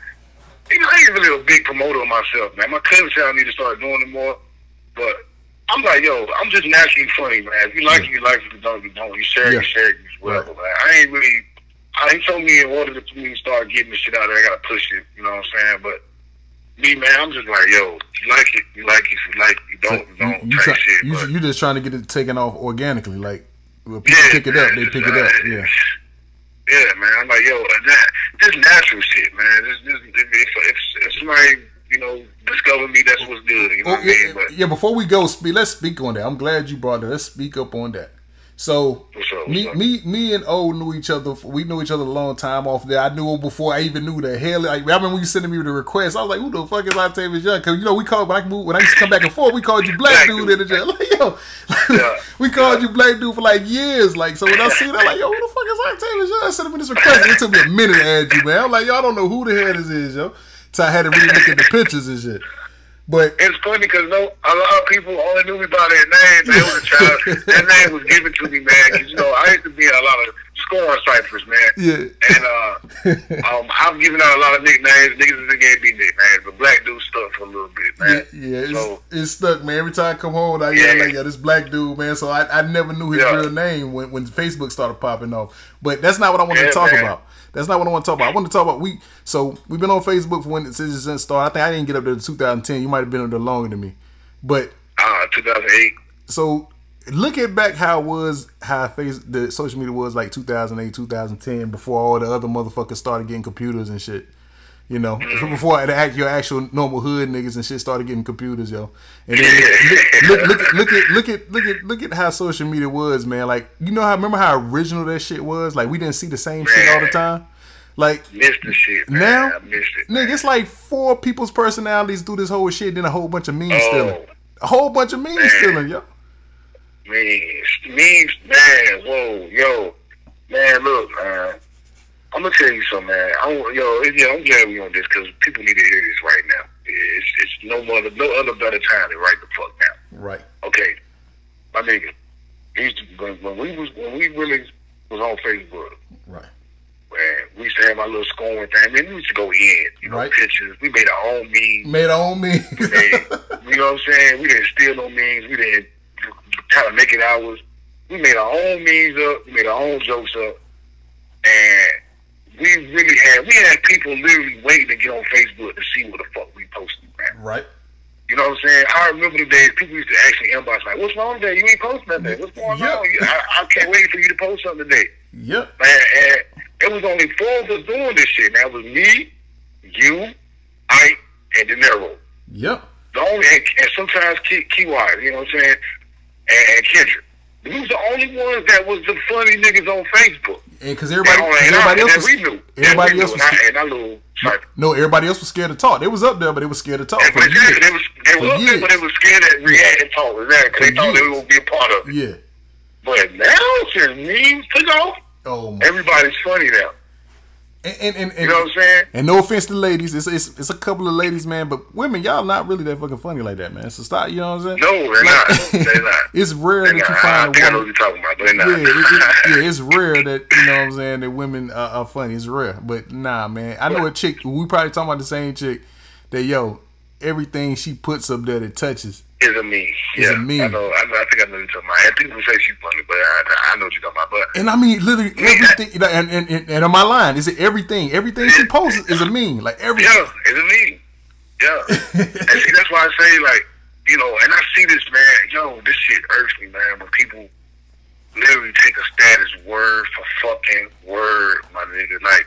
You know, I ain't really a big promoter of myself, man. My cousin said I need to start doing it more, but I'm like, yo, I'm just naturally funny, man. If you like it, you like it. If you don't, you don't. You share it, Yeah. you share it, you whatever, man. I ain't really. I he told me in order to for me to start getting the shit out of there, I gotta push it. You know what I'm saying? But me, man, I'm just like, yo, you like it, you like it. If you like it, you don't, you don't. you, try, shit. you, but, you just trying to get it taken off organically, like when people Yeah, pick it up, they pick it up. Yeah, Yeah, man. I'm like, yo, that, this natural shit, man. This, this, if, if, if somebody, you know, discover me, that's what's good. You know Oh, what I oh, yeah, mean? But yeah. Before we go, speak. Let's speak on that. I'm glad you brought that. Let's speak up on that. So what's me, up? me, me, and O knew each other. We knew each other a long time off there. I knew him before I even knew the hell. Like, I remember when you sending me the request. I was like, "Who the fuck is Octavious Young?" Because you know we called when I moved when I used to come back and forth. We called you Black, Black Dude Dude. in the jail. Like, yo, Yeah. we called you Black Dude for like years. Like, so when I see that, like, yo, who the fuck is Octavious Young? I sent him this request. It took me a minute to add you, man. I'm like, y'all don't know who the hell this is, yo. So I had to really look at the pictures and shit. But it's funny because no, a lot of people only knew me by that name. That was a child. that name was given to me, man. Because you know, I used to be a lot of scoring ciphers, man. Yeah. And uh, um, I've given out a lot of nicknames. Niggas in gave me nicknames. The black dude stuck for a little bit, Yeah, man. yeah, it's, So- it's stuck, man. Every time I come home, I Yeah. yeah, like, yeah, this black dude, man. So I, I never knew his Yeah. real name when, when Facebook started popping off. But that's not what I want to talk man. about. That's not what I want to talk about. I want to talk about we. So we've been on Facebook for when it since it started. I think I didn't get up there to 2010. You might have been up there longer than me. But Uh, 2008. so looking back how it was how face the social media was like 2008 2010 before all the other motherfuckers started getting computers and shit you know mm. before the act your actual normal hood niggas and shit started getting computers yo. And then look, look, look, look at look at look at look at how social media was man. Like you know how remember how original that shit was? Like we didn't see the same shit all the time? Like Missed the shit, man. now I missed it. nigga it's like four people's personalities do this whole shit then a whole bunch of memes Oh. stealing. A whole bunch of memes stealing yo. Man, memes, man, whoa, yo, man, look, man. I'm gonna tell you something, man. I don't, yo, yeah, I'm glad we on this because people need to hear this right now. It's, it's no other, no other better time than right the fuck now. right Okay, my nigga. He's, when, when we was when we really was on Facebook, right man, we used to have our little scoring thing. I mean, we used to go in, you know, Right. pictures. We made our own memes. made our own meme Hey, you know what I'm saying? We didn't steal no memes. We didn't try to make it ours. We made our own memes up. We made our own jokes up, and we really had we had people literally waiting to get on Facebook to see what the fuck we posted, man. right You know what I'm saying? I remember the days people used to actually inbox like, "What's wrong today? You ain't posting nothing. What's going Yeah. on? I, I can't wait for you to post something today." yep Man, and it was only four of us doing this shit. Now it was me, you, I, and De Niro yep the only and, and sometimes key, key wise, you know what I'm saying, and, and Kendrick. We was the only ones that was the funny niggas on Facebook. and because everybody, and, 'cause and, everybody I, else was we knew. everybody we else knew, was and, I, scared. and I little no everybody else was scared to talk they was up there but they was scared to talk for years. they was they For was up there, but they was scared to react and talk. Exactly, 'cause they thought they were gonna be a part of it. yeah But now since memes took off, oh my everybody's funny now. And and, and, and You know what I'm saying? And no offense to ladies, it's, it's it's a couple of ladies, man, but women, y'all not really that fucking funny like that, man. So stop, you know what I'm saying? No, they're not. They're not. it's rare They're that you not. I find a I know what woman. you're talking about, they're not. Yeah, it, it, yeah, it's rare that you know what I'm saying that women are, are funny. It's rare, but nah, man. I know a chick. We probably talking about the same chick. That yo, everything she puts up there that touches. is a meme. Is yeah, a meme. I know. I, know, I think I know what you're talking about. And people say she's funny, but I, I know what you're talking about. But And I mean, literally everything. And and, and, and on my line, is it everything? Everything she posts is a meme. Like everything. yeah, it's a meme. Yeah, and see, that's why I say like, you know, and I see this man. Yo, this shit irks me, man. When people literally take a status word for fucking word, my nigga. Like,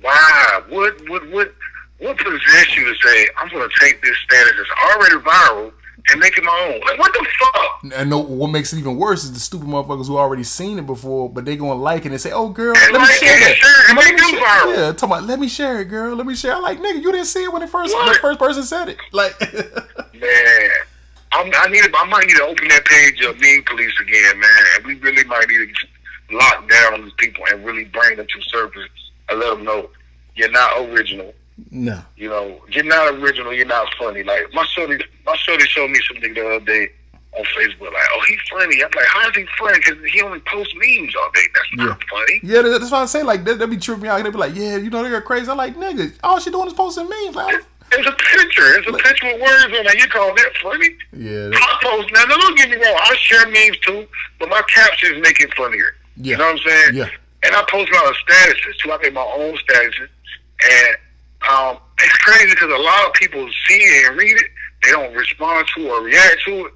why? What? What? What? What possessed you to say I'm gonna take this status that's already viral and make it my own? Like, what the fuck? And no, what makes it even worse is the stupid motherfuckers who already seen it before, but they gonna like it and say, "Oh, girl, And let me like share it, share it, Let me share- viral. Yeah, talking about, let me share it, girl. Let me share. I'm like, nigga, you didn't see it when it first when the first person said it. Like, Man, I'm, I need. I might need to open that page of Mean Police again, man. And we really might need to lock down these people and really bring them to surface and let them know you're not original. No, You know, you're not original. You're not funny. Like my shorty, my shorty showed me something the other day on Facebook. Like, oh, he's funny. I'm like, how is he funny? Because he only posts memes all day. That's not funny. yeah, that's why I say like. That be tripping me out. They be like, yeah, you know, they're crazy. I'm like, nigga, all she doing is posting memes. Like, It's a picture. It's a picture with words on it. You call that funny? yeah, I post now. now, Don't get me wrong. I share memes too, but my captions make it funnier. Yeah. You know what I'm saying? Yeah. And I post a lot of statuses too. I make my own statuses, and um, it's crazy because a lot of people see it and read it. They don't respond to or react to it.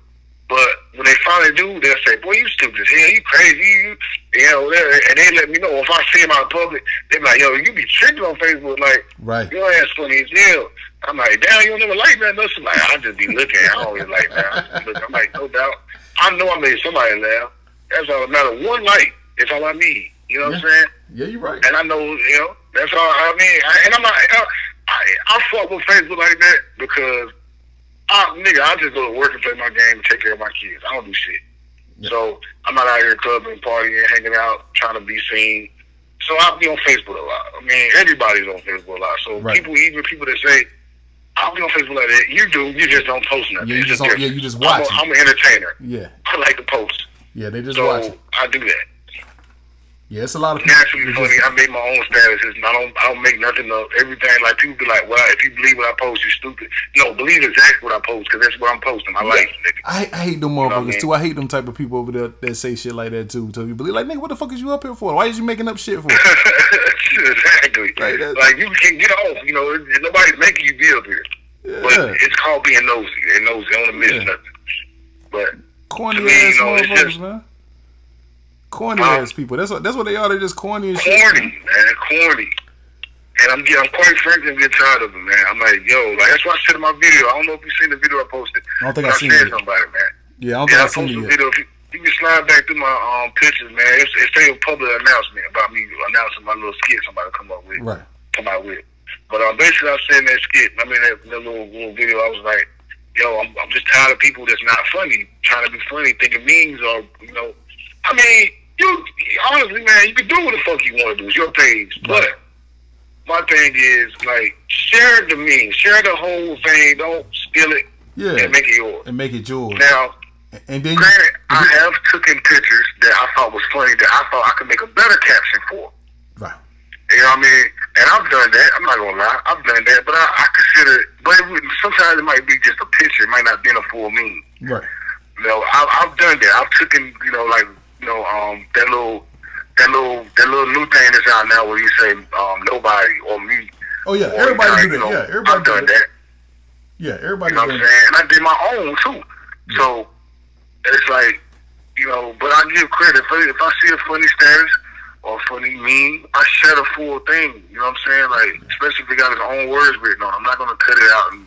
But when they finally do, they'll say, "Boy, you stupid as hell. You crazy. You, you know." And they let me know if I see them out in public. They be like, "Yo, you be tripping on Facebook. Like, Right. your ass funny as hell." I'm like, "Damn, you don't never like that." No, like, I just be looking. I don't like that. I just look. I'm like, no doubt. I know I made somebody laugh. That's all that matter. One like is all I need. You know what I'm saying? yeah, you're right. And I know, you know, that's all I mean. I, and I'm not, I, uh, I, I fuck with Facebook like that because, I, nigga, I just go to work and play my game and take care of my kids. I don't do shit. Yeah. So I'm not out here clubbing, partying, hanging out, trying to be seen. So I'll be on Facebook a lot. I mean, everybody's on Facebook a lot. So Right. people, even people that say, I'll be on Facebook like that. You do. You just don't post nothing. Yeah, you It's just don't- yeah, you just I'm watch. I'm an entertainer. Yeah, I like to post. yeah, they just So watch it. I do that. Yeah, it's a lot of people. naturally funny. just- I made my own statuses. I don't. I don't make nothing of everything. Like people be like, "Well, if you believe what I post, you're stupid." No, believe exactly what I post because that's what I'm posting. I like it, nigga. I, I hate them what I motherfuckers mean? too. I hate them type of people over there that say shit like that too. So you believe like nigga, what the fuck is you up here for? Why is you making up shit for? exactly. Like Like you can get off. You know, nobody's making you be up here. But it's called being nosy. They nosy. They don't miss Yeah. nothing. But corny To me, ass you know, motherfuckers, just- man. Corny Huh? ass people. That's what that's what they are. They're just corny and shit. corny, man, corny. And I'm getting, I'm quite frankly, I'm getting tired of them, man. I'm like, yo, like that's why I said in my video. I don't know if you seen the video I posted. I don't think but I seen it somebody, man. Yeah, I don't Yeah, I think I've seen it video. If you, you can slide back through my um pictures, man. It's, it's a public announcement about me announcing my little skit somebody come up with, Right. come out with. But um, basically, I said in that skit, I mean that, that little little video, I was like, yo, I'm, I'm just tired of people that's not funny, trying to be funny, thinking memes are, you know, I mean, you honestly, man, you can do what the fuck you want to do. It's your page, but my thing is like share the meme, share the whole thing. Don't steal it Yeah. and make it yours. And make it yours. Now, And then you, granted, I have taken pictures that I thought was funny that I thought I could make a better caption for. right. You know what I mean? And I've done that. I'm not gonna lie, I've done that. But I, I consider, but it, sometimes it might be just a picture. It might not be in a full meme. Right. You know, I, I've done that. I've taken, you know, like, you know, um, that little, that little, that little new thing that's out now where you say, um, nobody or me. Oh yeah, everybody like, do you know, Yeah, everybody I've do done that. that. Yeah, everybody You know what I'm saying? And I did my own too. So it's like, you know, but I give credit if I, if I see a funny status or funny meme, I share the full thing. You know what I'm saying? Like, especially if it got his own words written on. I'm not gonna cut it out and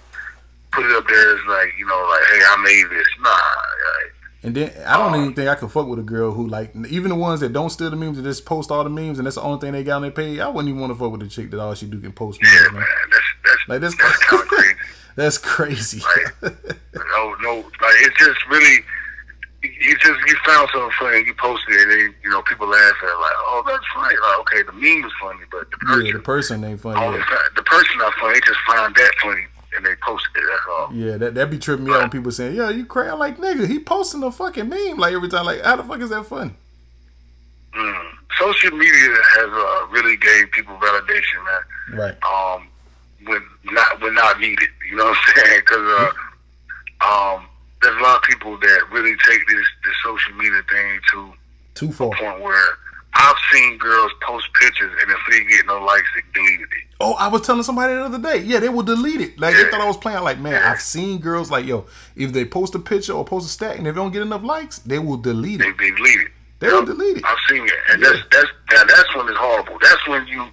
put it up there as like, you know, like, hey, I made this. Nah, like, And then I don't even think I could fuck with a girl who like even the ones that don't steal the memes and just post all the memes and that's the only thing they got on their page. I wouldn't even want to fuck with a chick that all she do can post memes. yeah, man. that's that's Like that's that's kind of crazy. that's crazy. Like, no, no, like it's just really. You just you found something funny and you posted it and then, you know people laugh at it like oh that's funny like okay the meme was funny but the person yeah, the person ain't funny. Yeah, fa- the person not funny they just found that funny and they posted it that's all yeah that that be tripping me out when people saying, "Yeah, you crazy." I'm like, nigga, he posting a fucking meme like every time. Like, how the fuck is that funny? mm. social media has uh, really gave people validation man Right. um when not when not needed you know what I'm saying because uh, um there's a lot of people that really take this this social media thing to Too far. point where I've seen girls post pictures and if they get no likes, they deleted it. Oh, I was telling somebody the other day. Yeah, they will delete it. Like they thought I was playing. Like, man, Yeah. I've seen girls like, yo, if they post a picture or post a stat and if they don't get enough likes, they will delete it. they delete it. They will delete it. I've seen it, and that's that's now that's when it's horrible. That's when you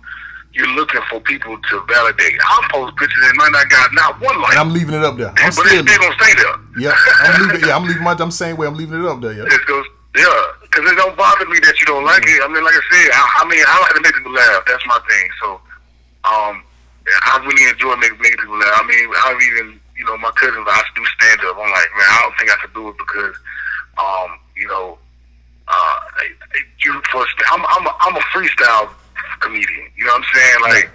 you're looking for people to validate. I'll post pictures and might not got not one like, And I'm leaving it up there. I'm but it's still. still gonna stay there. Yeah, I'm leaving. Yeah, I'm leaving my. I'm saying way. I'm leaving it up there. Yeah. It goes, yeah, because it don't bother me that you don't like it. I mean, like I said, I, I mean, I like to make people laugh. That's my thing. So, um, I really enjoy making, making people laugh. I mean, I even, you know, my cousins, I do stand up. I'm like, man, I don't think I could do it because, um, you know, uh, you for I'm I'm a, I'm a freestyle comedian. You know what I'm saying? Like,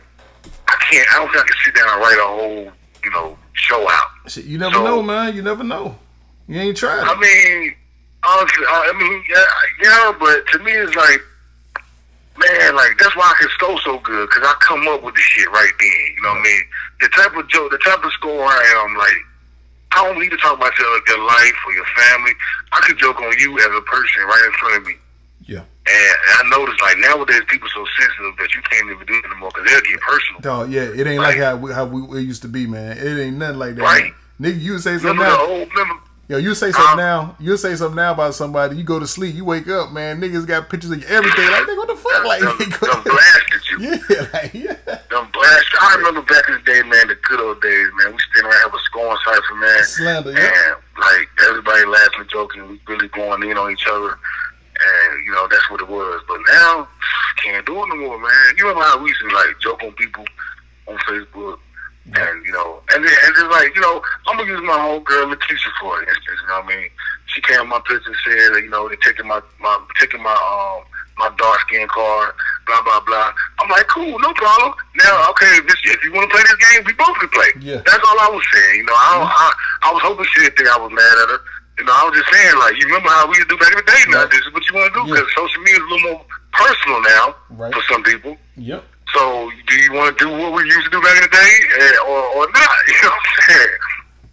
I can't. I don't think I can sit down and write a whole, you know, show out. You never So- know, man. You never know. You ain't tried. I mean, honestly, I I mean, yeah, yeah, but to me, it's like, man, like that's why I can score so good because I come up with the shit right then. You know what I mean? The type of joke, the type of score I am, like, I don't need to talk about your your life or your family. I could joke on you as a person right in front of me. Yeah. And I notice like nowadays people so sensitive that you can't even do it anymore because they'll get personal. Dog, yeah, it ain't like Right. how we, how we used to be, man. It ain't nothing like that. Right. Nigga, you say something Remember the old, remember, Yo, you say something Um, now. You say something now about somebody. You go to sleep. You wake up, man. Niggas got pictures of you, everything. Like, nigga, what the fuck? Like, them, them blasted you. yeah, like, yeah. Them blast. I remember back in the day, man, the good old days, man. We stand around have a scoring cipher, man. Slander, yeah. And like everybody laughing, joking, we really going in on each other. And you know that's what it was. But now can't do it no more, man. You remember how we used to like joke on people on Facebook, and you know, and then, and like you know, I'm gonna use my whole girl Lakeisha for instance. You know what I mean? She came on my picture and said, you know, they taking my my taking my um my dark skin card, blah blah blah. I'm like, cool, no problem. Now, okay, if, this, if you want to play this game, we both can play. Yeah. That's all I was saying. You know, I, don't, I I was hoping she didn't think I was mad at her. You know, I was just saying, like, you remember how we used to do back in the day? Now, this is what you want to do Yeah. because social media is a little more personal now Right. for some people. Yep. So, do you want to do what we used to do back in the day, eh, or, or not? You know what I'm saying?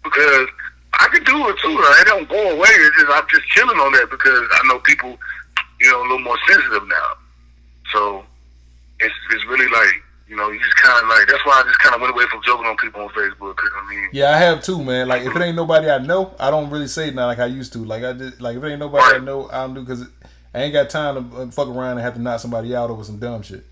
Because I can do it too. It don't go away. It's just I'm just chilling on that because I know people, you know, a little more sensitive now. So it's it's really like you know you just kind of like that's why I just kind of went away from joking on people on Facebook because I mean Yeah, I have too, man. Like if it ain't nobody I know, I don't really say it now like I used to. Like I just like if it ain't nobody I know, I don't do because I ain't got time to uh, fuck around and have to knock somebody out over some dumb shit.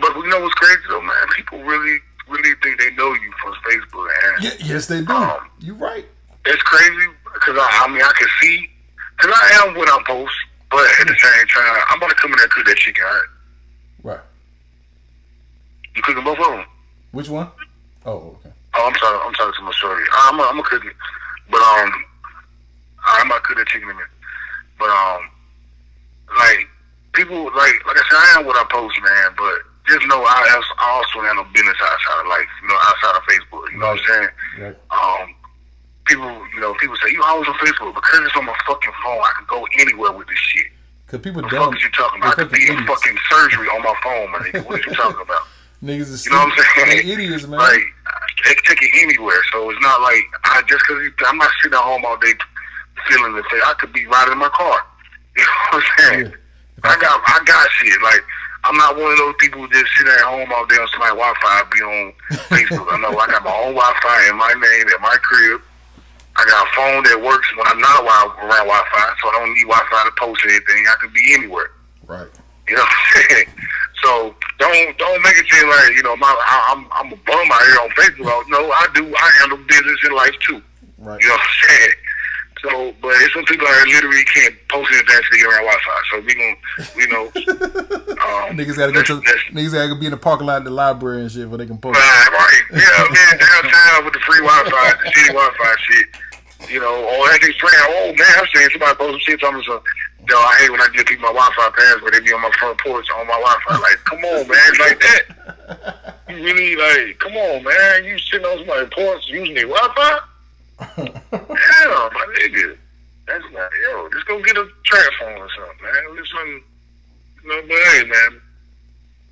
But you know what's crazy though, man? People really, really think they know you from Facebook, and Yeah, yes, they do. Um, You right. it's crazy because I, I mean I can see because I am what I post, but at the same time I'm about to come in there and cook that chicken. Right? Right. You cooking both of them? Which one? Oh, okay. Oh, I'm sorry. I'm talking to my shorty. I'm a, I'm a cook it, but um, I'm about to cook that chicken in a minute. But um, like people like like I said, I am what I post, man. But just know I also, I also have no business outside of life, you know, outside of Facebook. You know what I'm saying? Right. um, people, you know, people say, you always on Facebook because it's on my fucking phone. I can go anywhere with this shit. Cause people the fuck is you talking about? I could be in fucking surgery on my phone, my nigga. What are you talking about? Niggas is You know what I'm saying? They idiots, man. Like, they can take it anywhere. So it's not like, I just because I'm not sitting at home all day feeling the thing. I could be riding in my car. You know what I'm saying? Yeah. I got, I got shit. Like, I'm not one of those people who just sit at home all day on somebody's Wi-Fi, be on Facebook. I know I got my own Wi-Fi in my name at my crib. I got a phone that works when I'm not around Wi-Fi, so I don't need Wi-Fi to post anything. I could be anywhere. Right. You know what I'm saying? So don't don't make it seem like you know my I, I'm I'm a bum out here on Facebook. No, I do. I handle business in life too. Right. You know what I'm saying? So, but it's some people here literally can't post anything until they get around Wi-Fi. So we gonna, you know, um, Niggas gotta go to niggas gotta be in the parking lot at the library and shit where they can post. Right, right. Yeah, man, downtown with the free Wi-Fi, the city Wi-Fi shit. You know, or that thing friend, oh man, I'm saying somebody post some shit talking me some. Yo, I hate when I give people my Wi-Fi password. They be on my front porch on my Wi-Fi. Like, come on, man, it's like that. You really like, come on, man. You sitting on somebody's porch using their Wi-Fi? Damn, my nigga. That's not, yo, just go get a transformer or something, man. Listen, you know, but hey, man,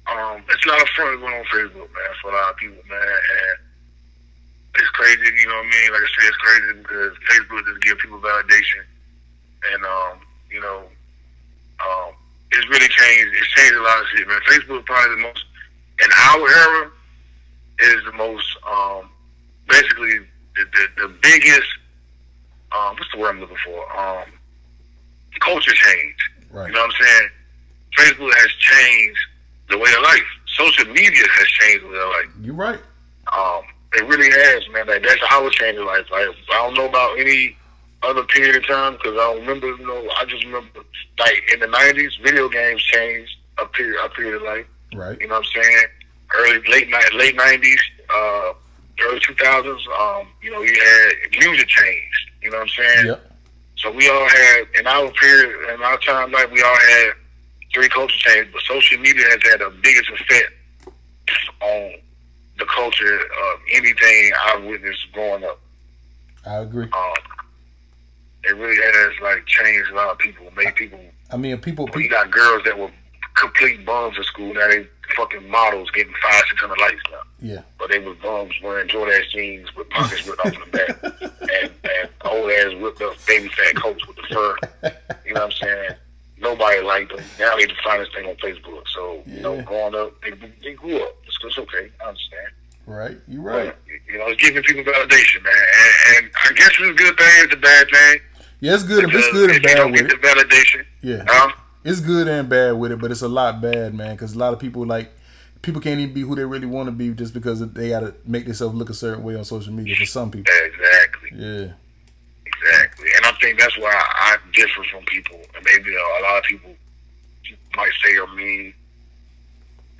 um, it's a lot of fun going on Facebook, man, for a lot of people, man. And it's crazy, you know what I mean? Like I said, it's crazy because Facebook just give people validation. And, um, you know, um, it's really changed. It's changed a lot of shit, man. Facebook is probably the most, in our era, is the most, um, basically the, the, the biggest, um, what's the word I'm looking for? Um, culture change. Right. You know what I'm saying? Facebook has changed the way of life. Social media has changed the way of life. You're right. Um, it really has, man. Like that's how it changed life. Like I don't know about any other period of time because I don't remember. You know, I just remember like in the '90s, video games changed a period, a period of life. Right. You know what I'm saying? Early, late, late '90s, uh, early 2000s. Um, you know, you had music changed. You know what I'm saying? Yep. So we all had in our period, in our time, like we all had three culture changes, but social media has had the biggest effect on the culture of anything I've witnessed growing up. I agree. Um, it really has like changed a lot of people, made people. I mean, people, You got girls that were complete bums in school. Now they fucking models getting five, six hundred likes now. yeah, But they was bums wearing Jordache jeans with pockets ripped off in the back and, and old ass ripped up baby fat coats with the fur. You know what I'm saying? Nobody liked them. Now they the finest thing on Facebook. So, you know, growing up, they, they grew up. It's, it's okay. I understand. right. you're right. But, you know, it's giving people validation, man. And, and I guess it's a good thing, it's a bad thing. Yeah, it's good. If it's good and if you bad don't with get the validation, Yeah, huh? It's good and bad with it, but it's a lot bad, man. Because a lot of people like people can't even be who they really want to be just because they gotta make themselves look a certain way on social media. For some people, Exactly. yeah, Exactly. And I think that's why I differ from people. And maybe uh, a lot of people might say or mean,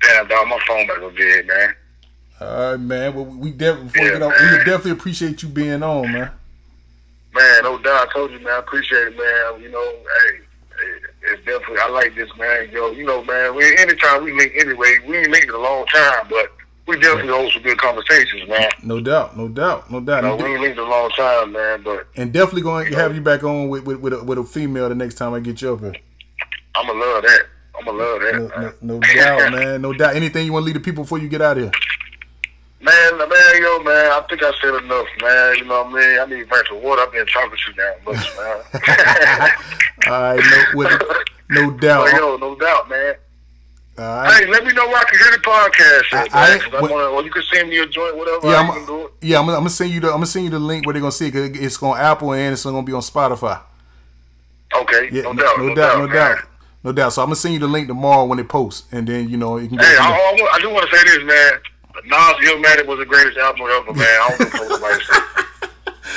damn, dog, my phone back go dead, man. all right, man. Well, we definitely before we Yeah, get we definitely appreciate you being on, man. Man, no doubt. I told you, man. I appreciate it, man. You know, hey, it's definitely, I like this, man. Yo, you know, man, we, anytime we link anyway, we ain't linked in a long time, but we definitely hold some good conversations, man. No doubt, no doubt, no doubt. You know, we ain't linked in a long time, man, but and definitely going to have you back on with with, with, a, with a female the next time I get you up here. I'm going to love that. I'm gonna love that. No, no, no doubt, man. No doubt. Anything you want to leave the people before you get out of here? Man, man, yo, man, I think I said enough, man. You know what I mean? I need a drink of water. I've been talking you now, much, man. All right, no, with, no doubt. But, yo, no doubt, man. All right. Hey, let me know where I can hear the podcast at, I-. I- I wanna, or you can send me a joint, whatever. Yeah, I'm, it. yeah, I'm, I'm gonna send you the I'm gonna send you the link where they're gonna see it. 'cause It's going on Apple and it's gonna be on Spotify. Okay, Yeah, no, doubt, no doubt, no doubt, no doubt. So I'm gonna send you the link tomorrow when it posts, and then you know you can. Go Hey, I. I, I do want to say this, man. Nas Illmatic was the greatest album ever, man. I don't know what.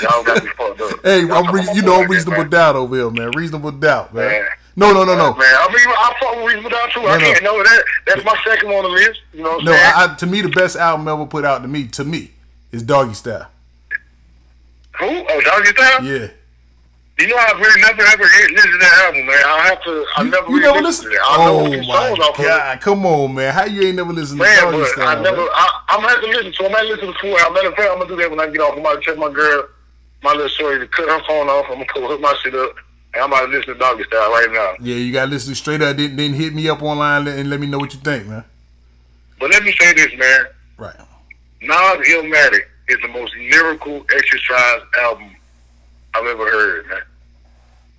Y'all got me fucked up. Hey, I'm- re- you know I'm reasonable doubt over here, man. Reasonable doubt, man. Man. No, no, no, no, Man, I mean, I fuck with Reasonable Doubt too. No, I can't know that. That's my second on the list. You know what I'm no. saying? I, to me, the best album ever put out to me, to me, is Doggystyle. Who? Oh, Doggystyle? Yeah. You know, I've really never ever hit, listened to that album, man. I have to. I never You really never listened listen? to it. I know a Oh few my songs off of god! Come on, man. How you ain't never listened to Man, Doggy but Style? I never. man? I, I'm gonna have to listen to. I'm gonna listen to four. As a matter of fact, I'm gonna do that when I get off. I'm gonna check my girl, my little story to cut her phone off. I'm gonna pull hook my shit up, and I'm about to listen to Doggystyle right now. Yeah, you gotta listen straight up. Then, then hit me up online and let me know what you think, man. But let me say this, man. Right. Nas Illmatic is the most lyrical exercise album I've ever heard, man.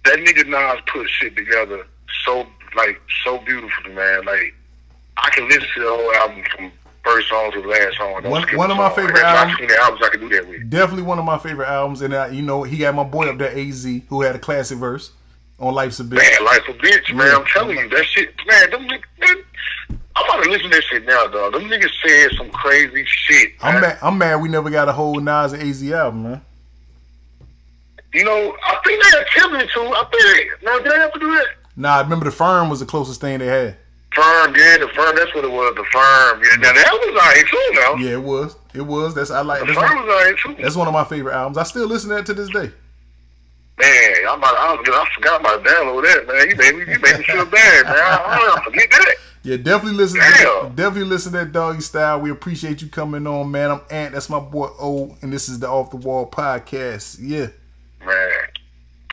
That nigga Nas put shit together so like so beautiful, man. Like I can listen to the whole album from first song to the last song. One- one of my song. favorite That's album- not albums I can do that with. Definitely one of my favorite albums, and uh, you know he got my boy up there, Az, who had a classic verse on "Life's a Bitch." Man, like a bitch, man. Yeah. I'm telling you, that shit, man. Them niggas, man, I'm about to listen to that shit now, dog. Them niggas said some crazy shit. I'm mad. I'm mad. We never got a whole Nas and Az album, man. You know, I think they attempted to. I think now did they have to do that? Nah, I remember the Firm was the closest thing they had. Firm, yeah, the firm. That's what it was. The firm. Yeah, now that was out here too. Now Yeah, it was. It was. That's I like. the That's firm one, was out here too. that's one of my favorite albums. I still listen to that to this day. Man, I'm about, I, was, I forgot about download that. Man, you made me, you made me feel bad, man. I, I forget that. Yeah, definitely listen. To Damn. that, definitely listen to that doggy style. We appreciate you coming on, man. I'm Ant. That's my boy O, and this is the Off the Wall podcast. Yeah. Man.